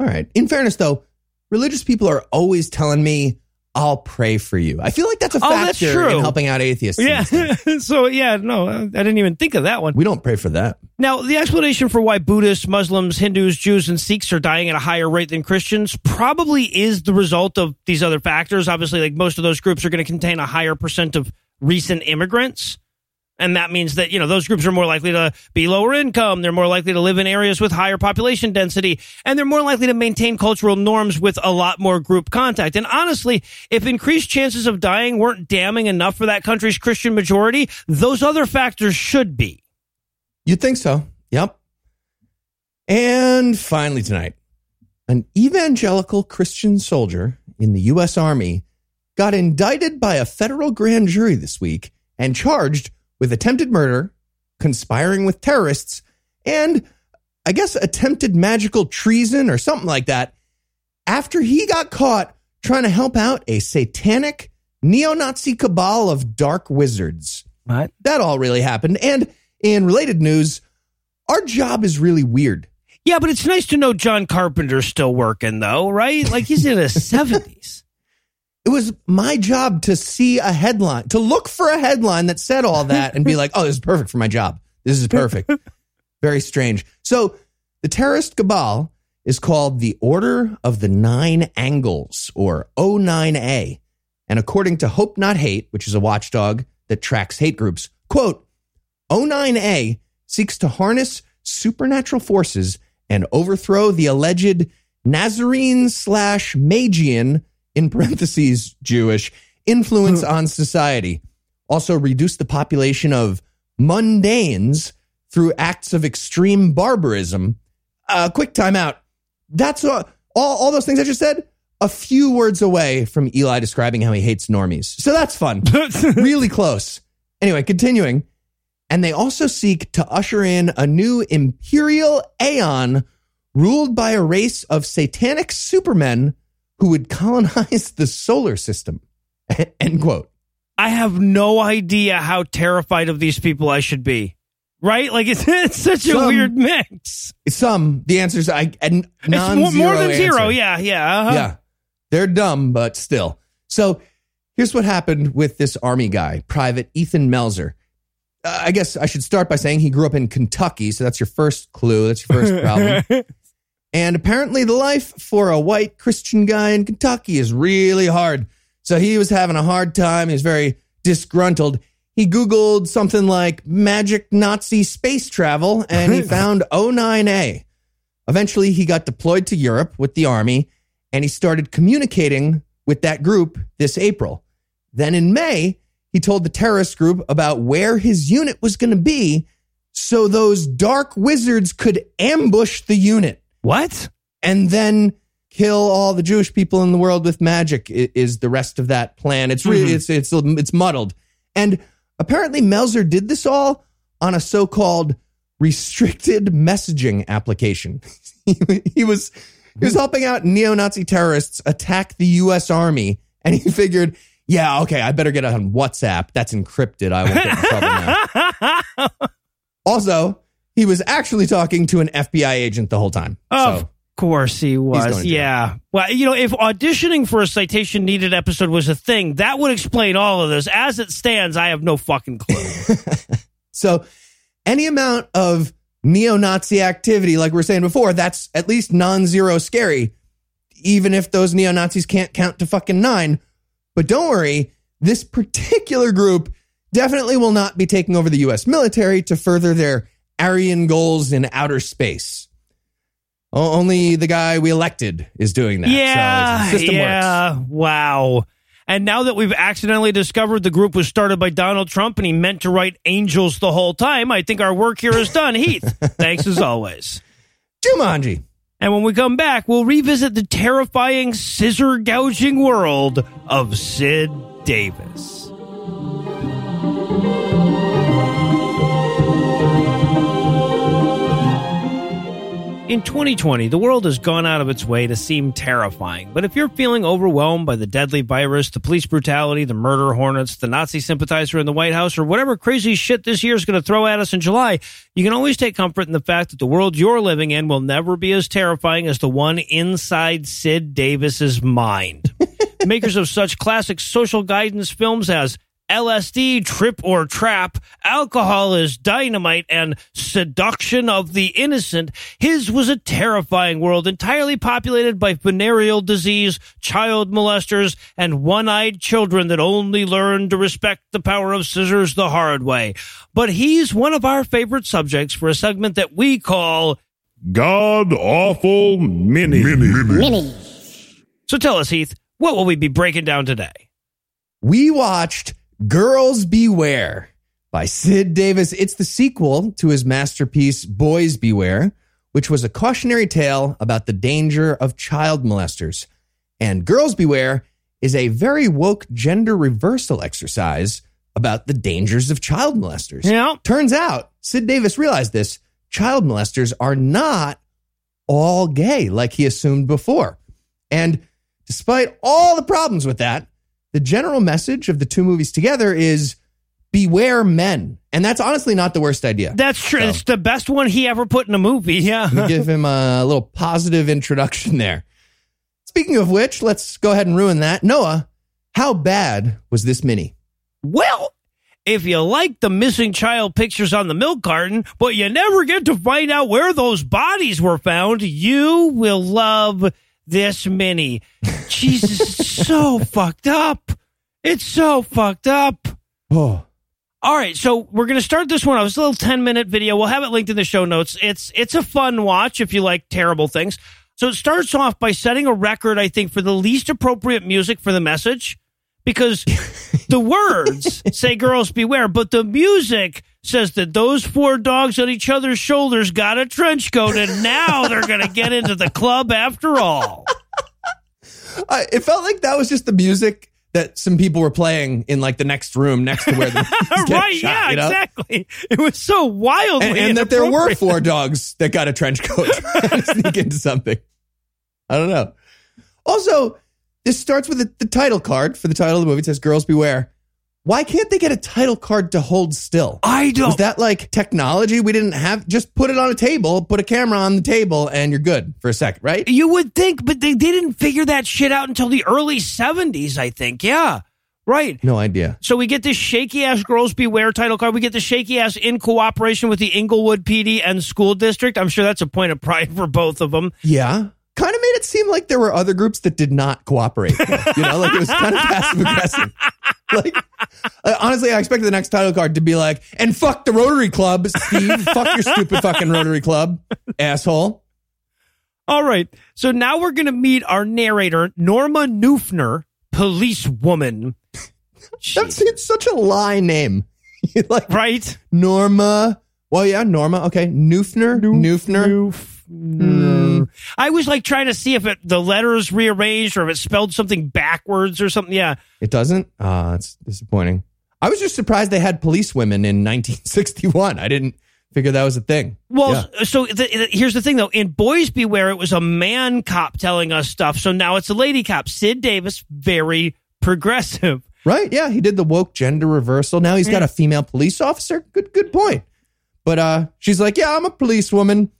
All right. In fairness, though, religious people are always telling me, I'll pray for you. I feel like that's a Oh, factor in helping out atheists. Yeah. so yeah, no, I didn't even think of that one. We don't pray for that. Now, the explanation for why Buddhists, Muslims, Hindus, Jews, and Sikhs are dying at a higher rate than Christians probably is the result of these other factors. Obviously, like most of those groups are going to contain a higher percent of recent immigrants. And that means that, you know, those groups are more likely to be lower income. They're more likely to live in areas with higher population density. And they're more likely to maintain cultural norms with a lot more group contact. And honestly, if increased chances of dying weren't damning enough for that country's Christian majority, those other factors should be. You'd think so. Yep. And finally, tonight, an evangelical Christian soldier in the U.S. Army got indicted by a federal grand jury this week and charged with attempted murder, conspiring with terrorists, and I guess attempted magical treason or something like that after he got caught trying to help out a satanic neo Nazi cabal of dark wizards. What? That all really happened. And in related news, our job is really weird. Yeah, but it's nice to know John Carpenter's still working, though, right? Like he's in his 70s. It was my job to see a headline, to look for a headline that said all that and be like, oh, this is perfect for my job. This is perfect. Very strange. So the terrorist cabal is called the Order of the Nine Angles, or O9A. And according to Hope Not Hate, which is a watchdog that tracks hate groups, quote, O9A seeks to harness supernatural forces and overthrow the alleged Nazarene slash Magian, in parentheses, Jewish, influence on society. Also, reduce the population of mundanes through acts of extreme barbarism. Uh, quick timeout. That's all, all, all those things I just said, a few words away from Eli describing how he hates normies. So that's fun. really close. Anyway, continuing. And they also seek to usher in a new imperial aeon ruled by a race of satanic supermen who would colonize the solar system. End quote. I have no idea how terrified of these people I should be. Right? Like it's, it's such a weird mix. Some, the answers I, and It's more, more than zero. answer. Yeah, yeah. uh-huh. Yeah. They're dumb, but still. So here's what happened with this army guy, Private Ethan Melzer. Uh, I guess I should start by saying he grew up in Kentucky. So that's your first clue. That's your first problem. And apparently, the life for a white Christian guy in Kentucky is really hard. So he was having a hard time. He was very disgruntled. He Googled something like magic Nazi space travel and he found O9A. Eventually, he got deployed to Europe with the army and he started communicating with that group this April. Then in May, he told the terrorist group about where his unit was going to be so those dark wizards could ambush the unit What? and then kill all the Jewish people in the world with magic is the rest of that plan. It's really mm-hmm. it's it's it's muddled. And apparently Melzer did this all on a so-called restricted messaging application. he, he was he was helping out neo-Nazi terrorists attack the US Army and he figured, yeah, okay, I better get on WhatsApp. That's encrypted. I won't get in trouble now. Also, he was actually talking to an FBI agent the whole time. Of So course he was. Yeah. Well, you know, if auditioning for a citation needed episode was a thing, that would explain all of this. As it stands, I have no fucking clue. So, any amount of neo Nazi activity, like we were saying before, that's at least non zero scary, even if those neo Nazis can't count to fucking nine. But don't worry, this particular group definitely will not be taking over the US military to further their Aryan goals in outer space. O- Only the guy we elected is doing that. yeah. so system works. yeah. Wow. And now that we've accidentally discovered the group was started by Donald Trump and he meant to write angels the whole time, I think our work here is done. Heath, thanks as always. Jumanji. And when we come back, we'll revisit the terrifying scissor gouging world of Sid Davis. In 2020, the world has gone out of its way to seem terrifying. But if you're feeling overwhelmed by the deadly virus, the police brutality, the murder hornets, the Nazi sympathizer in the White House, or whatever crazy shit this year is going to throw at us in July, you can always take comfort in the fact that the world you're living in will never be as terrifying as the one inside Sid Davis's mind. Makers of such classic social guidance films as LSD, trip or trap, alcohol is dynamite, and seduction of the innocent, his was a terrifying world entirely populated by venereal disease, child molesters, and one eyed children that only learn to respect the power of scissors the hard way. But he's one of our favorite subjects for a segment that we call God awful mini. So tell us, Heath, what will we be breaking down today? We watched Girls Beware by Sid Davis. It's the sequel to his masterpiece, Boys Beware, which was a cautionary tale about the danger of child molesters. And Girls Beware is a very woke gender reversal exercise about the dangers of child molesters. Yeah. Turns out, Sid Davis realized this child molesters are not all gay like he assumed before. And despite all the problems with that, the general message of the two movies together is beware men. And that's honestly not the worst idea. That's true. So- It's the best one he ever put in a movie. Yeah. Give him a little positive introduction there. Speaking of which, let's go ahead and ruin that. Noah, how bad was this mini? Well, if you like the missing child pictures on the milk carton, but you never get to find out where those bodies were found, you will love this mini. Jesus, it's so fucked up. It's so fucked up. Oh, All right, so we're gonna start this one. It was a little ten minute video. We'll have it linked in the show notes. It's it's a fun watch if you like terrible things. So it starts off by setting a record, I think, for the least appropriate music for the message, because the words say "girls beware," but the music says that those four dogs on each other's shoulders got a trench coat, and now they're gonna get into the club after all. I, it felt like that was just the music that some people were playing in like the next room next to where the right? shot, yeah, you know? exactly. It was so wildly And, and that there were four dogs that got a trench coat trying to sneak into something. I don't know. Also, this starts with the, the title card for the title of the movie. It says "Girls Beware." Why can't they get a title card to hold still? I don't. Is that like technology we didn't have? Just put it on a table, put a camera on the table, and you're good for a second, right? You would think, but they, they didn't figure that shit out until the early 70s, I think. Yeah. Right. No idea. So we get this shaky ass Girls Beware title card. We get the shaky ass in cooperation with the Inglewood PD and school district. I'm sure that's a point of pride for both of them. Yeah. Kind of made it seem like there were other groups that did not cooperate. you know, like it was kind of passive aggressive. Like, honestly, I expected the next title card to be like, and fuck the Rotary Club, Steve. fuck your stupid fucking Rotary Club, asshole. All right. So now we're going to meet our narrator, Norma Neufner, policewoman. That's it's such a lie name. like, Right? Norma. Well, yeah, Norma. Okay. Neufner. Neufner. Mm. I was like trying to see if it, the letters rearranged or if it spelled something backwards or something. Yeah. It doesn't? Ah, that's disappointing. I was just surprised they had police women in 1961. I didn't figure that was a thing. Well, Yeah. so the, the- here's the thing though. In Boys Beware, it was a man cop telling us stuff. So now it's a lady cop. Sid Davis, very progressive. Right? Yeah, he did the woke gender reversal. Now he's got a female police officer. Good, good point. But uh, she's like, yeah, I'm a policewoman.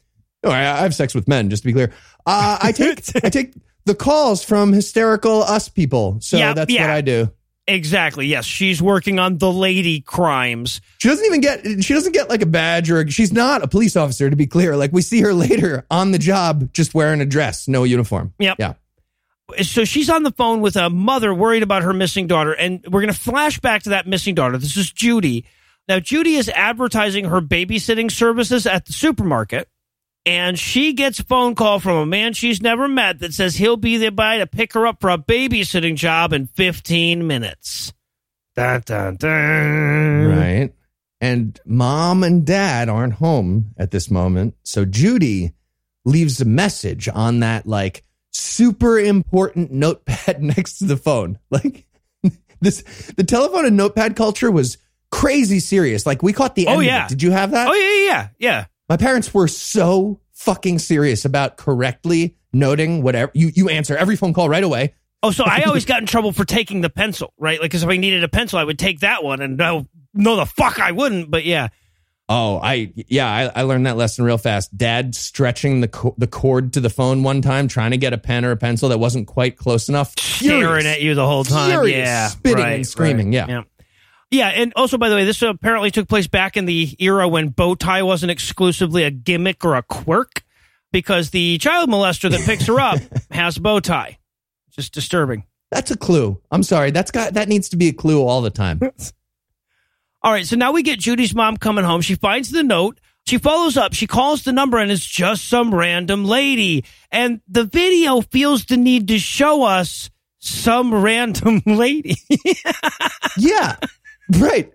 Oh, I, I have sex with men, just to be clear. Uh, I take I take the calls from hysterical us people. So Yeah, that's yeah. what I do. Exactly. Yes, she's working on the lady crimes. She doesn't even get she doesn't get like a badge or she's not a police officer to be clear. Like we see her later on the job just wearing a dress, no uniform. Yep. Yeah. So she's on the phone with a mother worried about her missing daughter, and we're going to flash back to that missing daughter. This is Judy. Now, Judy is advertising her babysitting services at the supermarket, and she gets a phone call from a man she's never met that says he'll be there by to pick her up for a babysitting job in 15 minutes. Dun, dun, dun. Right. And mom and dad aren't home at this moment. So Judy leaves a message on that like super important notepad next to the phone. Like this the telephone and notepad culture was crazy serious. Like we caught the Oh, end of yeah. it. Did you have that? Oh, yeah, yeah, yeah. My parents were so fucking serious about correctly noting whatever you you answer every phone call right away. Oh, so I always got in trouble for taking the pencil, right? Like, because if I needed a pencil, I would take that one, and no, no, the fuck I wouldn't. But yeah, Oh, I yeah, I, I learned that lesson real fast. Dad stretching the co- the cord to the phone one time, trying to get a pen or a pencil that wasn't quite close enough. staring Furious. at you the whole time. Furious, yeah, spitting right, and screaming, right, yeah. Yeah, and also by the way, this uh, apparently took place back in the era when bow tie wasn't exclusively a gimmick or a quirk, because the child molester that picks her up has a bow tie. Just disturbing. That's a clue. I'm sorry. That's got that needs to be a clue all the time. All right, so now we get Judy's mom coming home. She finds the note. She follows up. She calls the number, and it's just some random lady. And the video feels the need to show us some random lady. yeah. Right.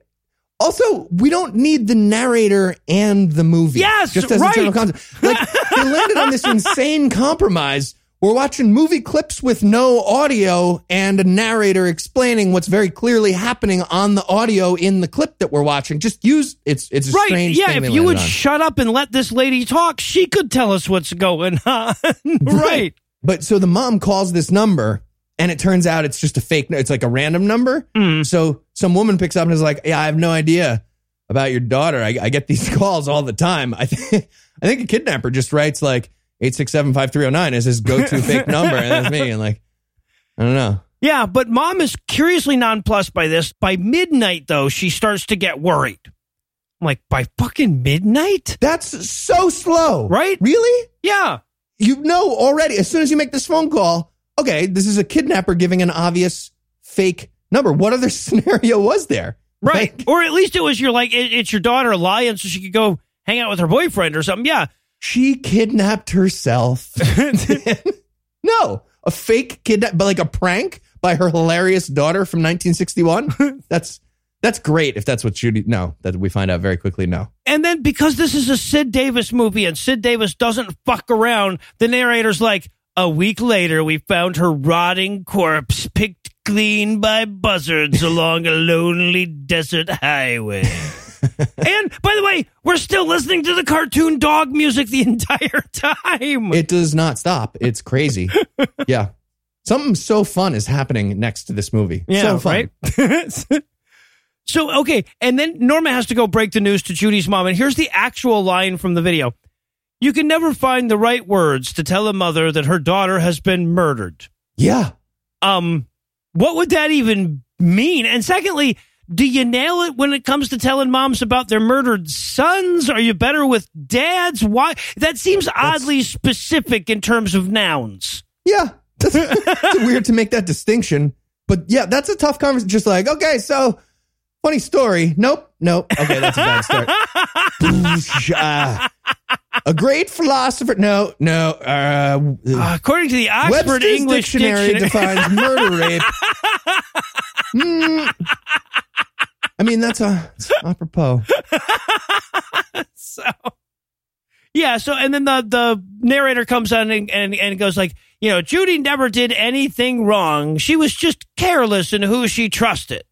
Also, we don't need the narrator and the movie. Yes, just as right. a general concept. Like they landed on this insane compromise. We're watching movie clips with no audio and a narrator explaining what's very clearly happening on the audio in the clip that we're watching. Just use it's it's a right. strange Yeah, if you would on. shut up and let this lady talk, she could tell us what's going on. right. But so the mom calls this number and it turns out it's just a fake, it's like a random number. Mm. So some woman picks up and is like, yeah, I have no idea about your daughter. I, I get these calls all the time. I think, I think a kidnapper just writes like 8675309 as his go-to fake number. And that's me. And like, I don't know. Yeah, but mom is curiously nonplussed by this. By midnight, though, she starts to get worried. I'm like, by fucking midnight? That's so slow. Right? Really? Yeah. You know already, as soon as you make this phone call, okay, this is a kidnapper giving an obvious fake number. What other scenario was there? Right. Like, or at least it was your, like, it, it's your daughter lying so she could go hang out with her boyfriend or something. Yeah. she kidnapped herself. no, a fake kidnap, but like a prank by her hilarious daughter from 1961. that's that's great if that's what Judy. No, that we find out very quickly. No, And then because this is a Sid Davis movie and Sid Davis doesn't fuck around, the narrator's like, a week later, we found her rotting corpse picked clean by buzzards along a lonely desert highway. and by the way, we're still listening to the cartoon dog music the entire time. it does not stop. It's crazy. yeah, something so fun is happening next to this movie. yeah, so fun. right? so, okay. And then Norma has to go break the news to Judy's mom. And here's the actual line from the video You can never find the right words to tell a mother that her daughter has been murdered. Yeah, um what would that even mean and secondly do you nail it when it comes to telling moms about their murdered sons are you better with dads why that seems oddly specific in terms of nouns yeah. it's weird to make that distinction, but yeah, that's a tough conversation. Just like, okay, so funny story. Nope, nope. Okay, that's a bad start. Ah. a great philosopher. No, no. Uh, Uh, according to the oxford Webster's english dictionary, dictionary, defines murder rape. Hmm. I mean, that's a apropos. so yeah so and then the the narrator comes on and, and and goes like you know judy never did anything wrong she was just careless in who she trusted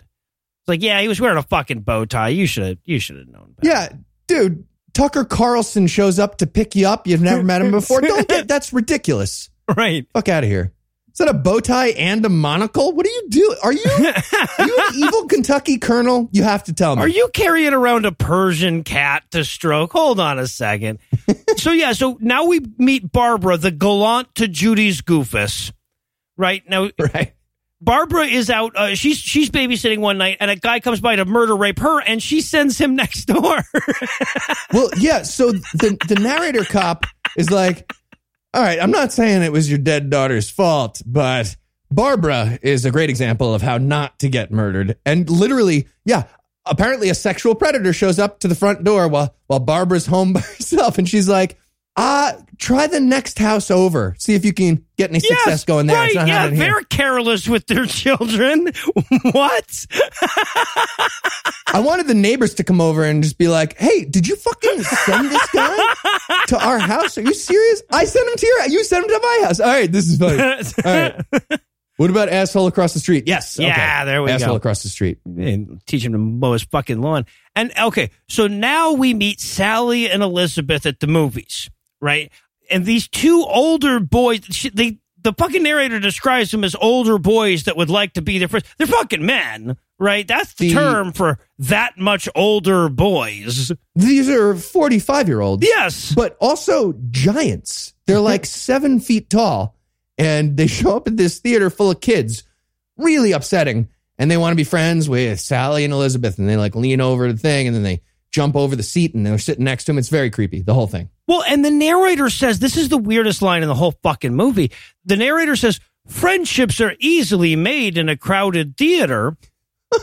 like yeah he was wearing a fucking bow tie you should have you should have known better. Yeah, dude. Tucker Carlson shows up to pick you up. You've never met him before. Don't get that's ridiculous. right Fuck out of here. Is that a bow tie and a monocle? What are you doing? Are you are you an evil Kentucky colonel? You have to tell me. Are you carrying around a Persian cat to stroke? Hold on a second. so yeah, so now we meet Barbara, the gallant to Judy's goofus. Right now, right? Barbara is out. Uh, she's she's babysitting one night, and a guy comes by to murder rape her, and she sends him next door. Well, yeah. So the the narrator cop is like, "All right, I'm not saying it was your dead daughter's fault, but Barbara is a great example of how not to get murdered." And literally, yeah. Apparently, a sexual predator shows up to the front door while while Barbara's home by herself, and she's like, "Ah, try the next house over. See if you can get any success going there." right? It's not Yeah, they're careless with their children. what? I wanted the neighbors to come over and just be like, "Hey, did you fucking send this guy to our house? Are you serious? I sent him to your. You sent him to my house. All right, this is funny. All right. What about asshole across the street? Yes. okay. Yeah, there we asshole go. across the street. and teach him to mow his fucking lawn. And okay, so now we meet Sally and Elizabeth at the movies, right? And these two older boys, they the fucking narrator describes them as older boys that would like to be their friends. They're fucking men, right? That's the, The- term for that much older boys. These are forty-five year olds. Yes. but also giants. They're uh-huh. like seven feet tall, and they show up at this theater full of kids. Really upsetting. and they want to be friends with Sally and Elizabeth, and they like lean over the thing, and then they jump over the seat, and they're sitting next to him. It's very creepy. The whole thing. Well, and the narrator says this is the weirdest line in the whole fucking movie. The narrator says friendships are easily made in a crowded theater.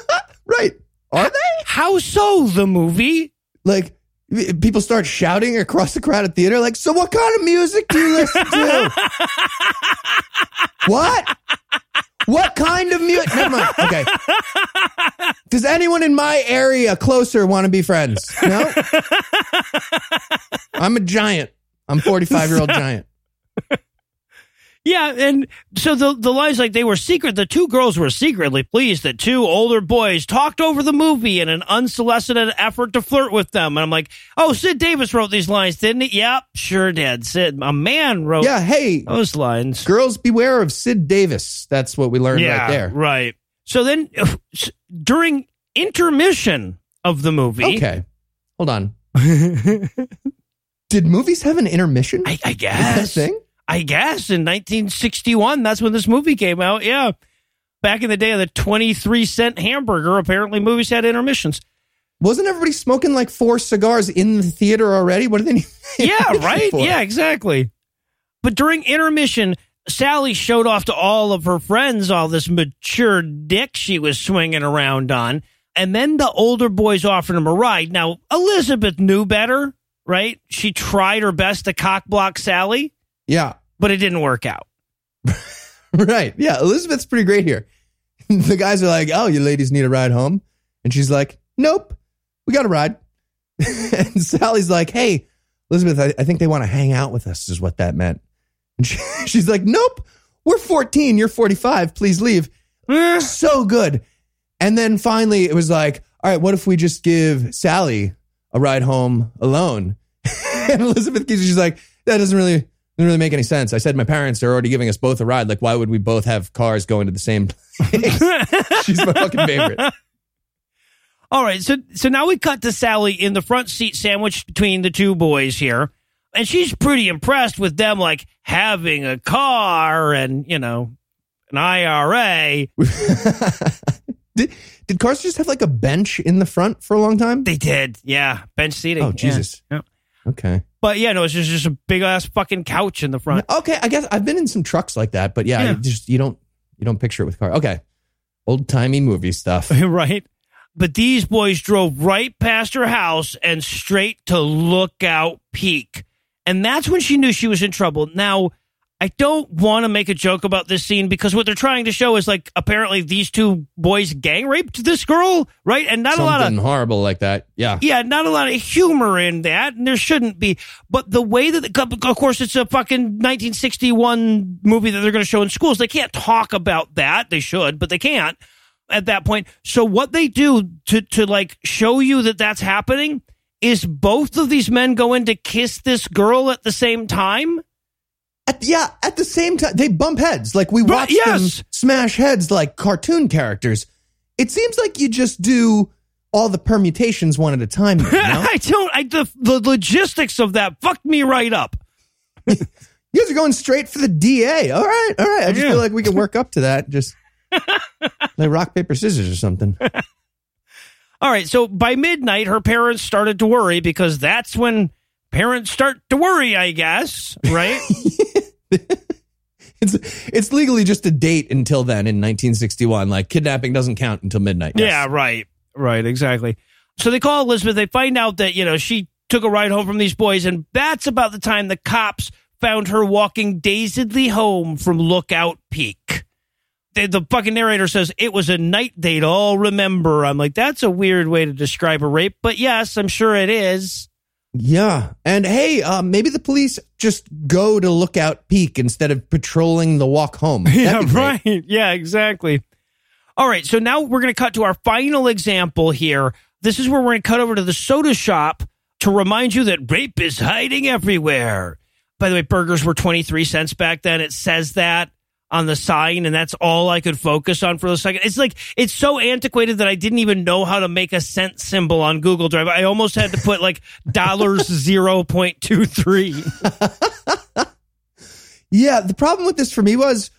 Right? Are they? How so? The movie? Like people start shouting across the crowded theater, like, "So what kind of music do you listen to? what? What kind of music? Never mind. Okay. Does anyone in my area closer want to be friends? No. I'm a giant. I'm 45 year old giant. Yeah, and so the the lines like they were secret. The two girls were secretly pleased that two older boys talked over the movie in an unsolicited effort to flirt with them. And I'm like, oh, Sid Davis wrote these lines, didn't he? Yep, sure did. Sid, a man wrote Yeah. Hey, those lines. girls, beware of Sid Davis. That's what we learned yeah, right there. right. So then during intermission of the movie, Okay. Hold on. Did movies have an intermission? I, I Is that a guess. thing? I guess in 1961, that's when this movie came out. Yeah. Back in the day of the 23 cent hamburger, apparently movies had intermissions. Wasn't everybody smoking like four cigars in the theater already? What do they need? Yeah, right? for? Yeah, exactly. But during intermission, Sally showed off to all of her friends all this mature dick she was swinging around on. And then the older boys offered him a ride. Now, Elizabeth knew better, right? She tried her best to cock block Sally, Yeah. but it didn't work out. Right. Yeah. Elizabeth's pretty great here. the guys are like, oh, you ladies need a ride home. And she's like, nope, we got a ride. and Sally's like, hey, Elizabeth, I, I think they want to hang out with us, is what that meant. And she, she's like, nope, we're 14, you're 45, please leave. Eh, so good. And then finally, it was like, all right, what if we just give Sally a ride home alone? and Elizabeth, she's like, that doesn't really doesn't really make any sense. I said my parents are already giving us both a ride. Like, why would we both have cars going to the same place? she's my fucking favorite. All right, so so now we cut to Sally in the front seat, sandwiched between the two boys here, and she's pretty impressed with them, like having a car and you know an IRA. did did cars just have like a bench in the front for a long time? They did, yeah, bench seating. Oh. Jesus. Yeah. Okay. But yeah, no, it's just, just a big ass fucking couch in the front. Okay, I guess I've been in some trucks like that, but yeah, Yeah. you just you don't you don't picture it with car. Okay. Old timey movie stuff. right? But these boys drove right past her house and straight to Lookout Peak. And that's when she knew she was in trouble. Now, I don't want to make a joke about this scene because what they're trying to show is like apparently these two boys gang raped this girl, right? And not a lot of horrible like that. Yeah. yeah, not a lot of humor in that, and there shouldn't be. But the way that, the, of course, it's a fucking 1961 movie that they're going to show in schools. They can't talk about that. They should, but they can't at that point. So what they do to to like show you that that's happening is both of these men go in to kiss this girl at the same time. At, yeah, at the same time, they bump heads. Like we Right, watch yes. them smash heads like cartoon characters. It seems like you just do all the permutations one at a time. You, know? I don't. I the, the logistics of that fucked me right up. you guys are going straight for the DA. All right, all right. I just Yeah. feel like we can work up to that. Just like rock paper scissors or something. All right, so by midnight, her parents started to worry because that's when parents start to worry, I guess, right? It's it's legally just a date until then in 1961. Like kidnapping doesn't count until midnight. Yes. Yeah, right, right, exactly. So they call Elizabeth. They find out that you know she took a ride home from these boys, and that's about the time the cops found her walking dazedly home from Lookout Peak. The, the fucking narrator says it was a night they'd all remember. I'm like, that's a weird way to describe a rape, but yes, I'm sure it is. Yeah. And hey, uh, maybe the police just go to Lookout Peak instead of patrolling the walk home. That'd Yeah, right. Yeah, exactly. All right, so now we're going to cut to our final example here. This is where we're going to cut over to the soda shop to remind you that rape is hiding everywhere. By the way, burgers were 23 cents back then. It says that on the sign, and that's all I could focus on for a second. It's like, it's so antiquated that I didn't even know how to make a cent symbol on Google Drive. I almost had to put like dollars 0.23. Yeah. The problem with this for me was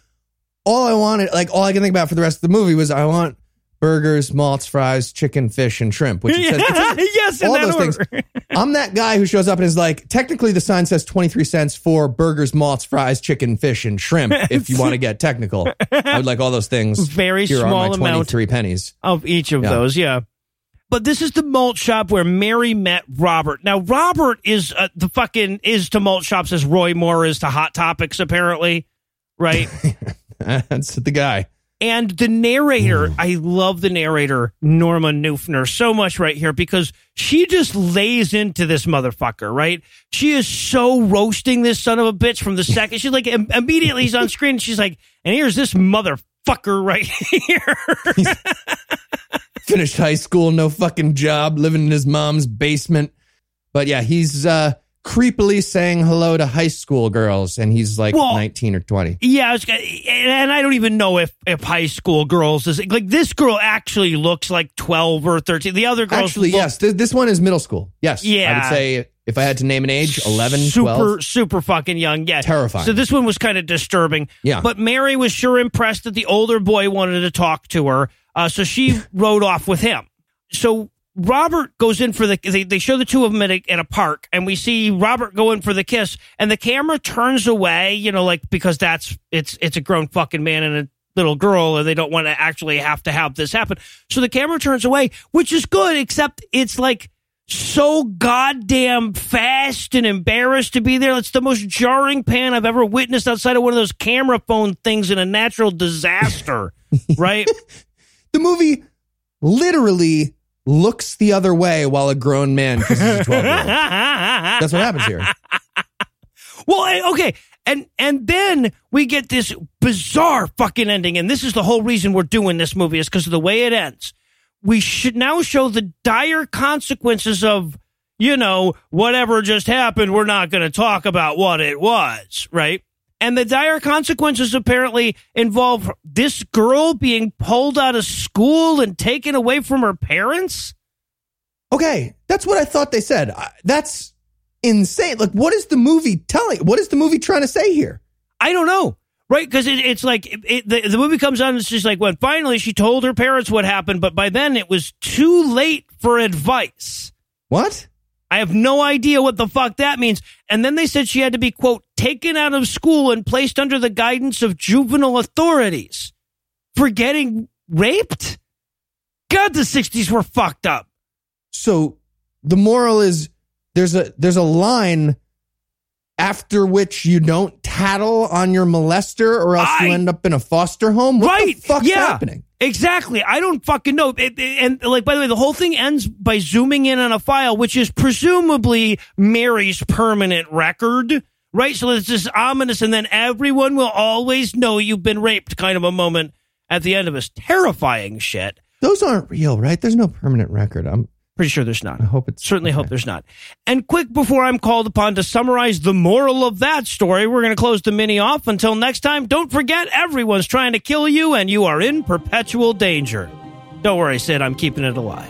all I wanted, like all I can think about for the rest of the movie was I want burgers, malts, fries, chicken, fish, and shrimp. Which it says, yes, in all that those order. things. I'm that guy who shows up and is like, technically the sign says 23 cents for burgers, malts, fries, chicken, fish, and shrimp. if you want to get technical, I would like all those things. Very Here small are my amount. 23 pennies. of each of Yeah. those, yeah. But this is the malt shop where Mary met Robert. Now Robert is uh, the fucking is to malt shops as Roy Moore is to Hot Topics, apparently, right? That's the guy. And the narrator, I love the narrator Norma Neufner so much right here because she just lays into this motherfucker, right? She is so roasting this son of a bitch from the second she's like im- immediately he's on screen. She's like, and here's this motherfucker right here. Finished high school, no fucking job, living in his mom's basement. But yeah, he's uh, creepily saying hello to high school girls, and he's like Well, 19 or 20. Yeah, I was, and I don't even know if if high school girls is like this girl actually looks like twelve or thirteen. The other girls Actually, look yes, th- this one is middle school. Yes. yeah i would say if I had to name an age, 11, super 12. super fucking young. Yeah, Terrifying. So this one was kind of disturbing. Yeah. but Mary was sure impressed that the older boy wanted to talk to her, uh, so she rode off with him. So. Robert goes in for the. They, they show the two of them at a, at a park, and we see Robert go in for the kiss, and the camera turns away. You know, like because that's it's it's a grown fucking man and a little girl, and they don't want to actually have to have this happen. So the camera turns away, which is good, except it's like so goddamn fast and embarrassed to be there. It's the most jarring pan I've ever witnessed outside of one of those camera phone things in a natural disaster, right? The movie literally looks the other way while a grown man kisses a 12 year old. That's what happens here. Well, eh, okay. And and then we get this bizarre fucking ending, and this is the whole reason we're doing this movie is because of the way it ends. We should now show the dire consequences of, you know, whatever just happened. We're not going to talk about what it was, right? And the dire consequences apparently involve this girl being pulled out of school and taken away from her parents. Okay, that's what I thought they said. That's insane. Like, what is the movie telling? What is the movie trying to say here? I don't know. Right, because it, it's like it, it, the, the movie comes on. And it's just like when finally she told her parents what happened, but by then it was too late for advice. What? I have no idea what the fuck that means. And then they said she had to be quote taken out of school and placed under the guidance of juvenile authorities for getting raped. God, the '60s were fucked up. So the moral is there's a there's a line after which you don't tattle on your molester or else you end up in a foster home. What right? the fuck's yeah. happening? Exactly. I don't fucking know. It- it- and like, by the way, the whole thing ends by zooming in on a file, which is presumably Mary's permanent record, right? So it's just ominous, and then everyone will always know you've been raped, kind of a moment at the end of this terrifying shit. Those aren't real, right? There's no permanent record. I'm Pretty sure there's not. I hope it's Certainly hope there's not. And quick before I'm called upon to summarize the moral of that story, we're going to close the mini off. Until next time, don't forget everyone's trying to kill you and you are in perpetual danger. Don't worry, Sid, I'm keeping it alive.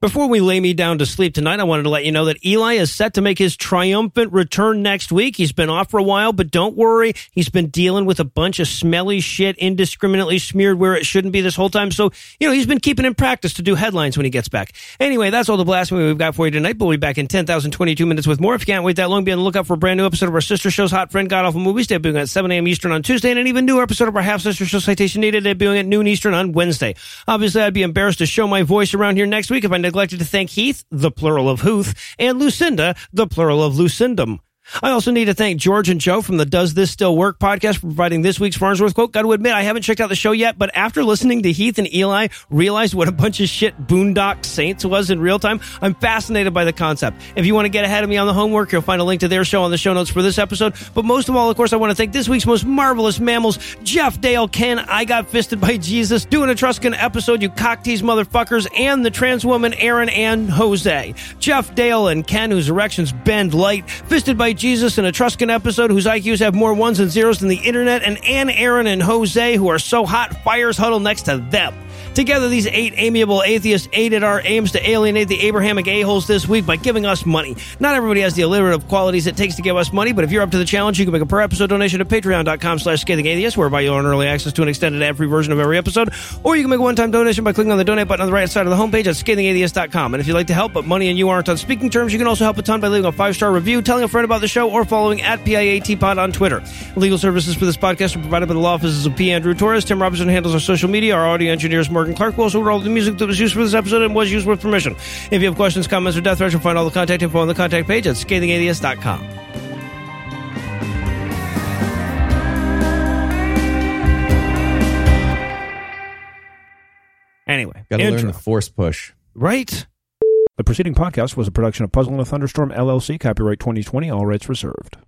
Before we lay me down to sleep tonight, I wanted to let you know that Eli is set to make his triumphant return next week. He's been off for a while, but don't worry. He's been dealing with a bunch of smelly shit indiscriminately smeared where it shouldn't be this whole time. So, you know, he's been keeping in practice to do headlines when he gets back. Anyway, that's all the blasphemy we've got for you tonight, we'll be back in 10,022 minutes with more. If you can't wait that long, be on the lookout for a brand new episode of our sister show's Hot Friend God Awful Movies, debuting at 7 a.m. Eastern on Tuesday, and an even newer episode of our half sister show Citation Needed, debuting at noon Eastern on Wednesday. Obviously, I'd be embarrassed to show my voice around here next week if I neglected to thank Heath, the plural of Hooth, and Lucinda, the plural of Lucindum. I also need to thank George and Joe from the Does This Still Work podcast for providing this week's Farnsworth quote. Got to admit, I haven't checked out the show yet, but after listening to Heath and Eli realized what a bunch of shit Boondock Saints was in real time, I'm fascinated by the concept. If you want to get ahead of me on the homework, you'll find a link to their show on the show notes for this episode. But most of all, of course, I want to thank this week's most marvelous mammals, Jeff, Dale, Ken, I Got Fisted by Jesus, doing a Truscan episode, you cock tease motherfuckers, and the trans woman, Aaron and Jose. Jeff, Dale, and Ken, whose erections bend light, fisted by Jesus in a Truscan episode whose IQs have more ones and zeros than the internet, and Ann, Aaron, and Jose, who are so hot, fires huddle next to them. Together, these eight amiable atheists aided our aims to alienate the Abrahamic a-holes this week by giving us money. Not everybody has the alliterative qualities it takes to give us money, but if you're up to the challenge, you can make a per episode donation at patreon.com slash scathing atheist, whereby you'll earn early access to an extended ad-free version of every episode, or you can make a one-time donation by clicking on the donate button on the right side of the homepage at scathingatheist.com. And if you'd like to help, but money and you aren't on speaking terms, you can also help a ton by leaving a five-star review, telling a friend about the show, or following at PIATPod on Twitter. Legal services for this podcast are provided by the law offices of P. Andrew Torres. Tim Robinson handles our social media. Our audio engineer is Morgan Clarke. We also wrote all the music that was used for this episode and was used with permission. If you have questions, comments, or death threats, you'll find all the contact info on the contact page at scathingatheist.com. Anyway, Got to intro. learn the force push. right? The preceding podcast was a production of Puzzle in a Thunderstorm LLC, copyright 2020, all rights reserved.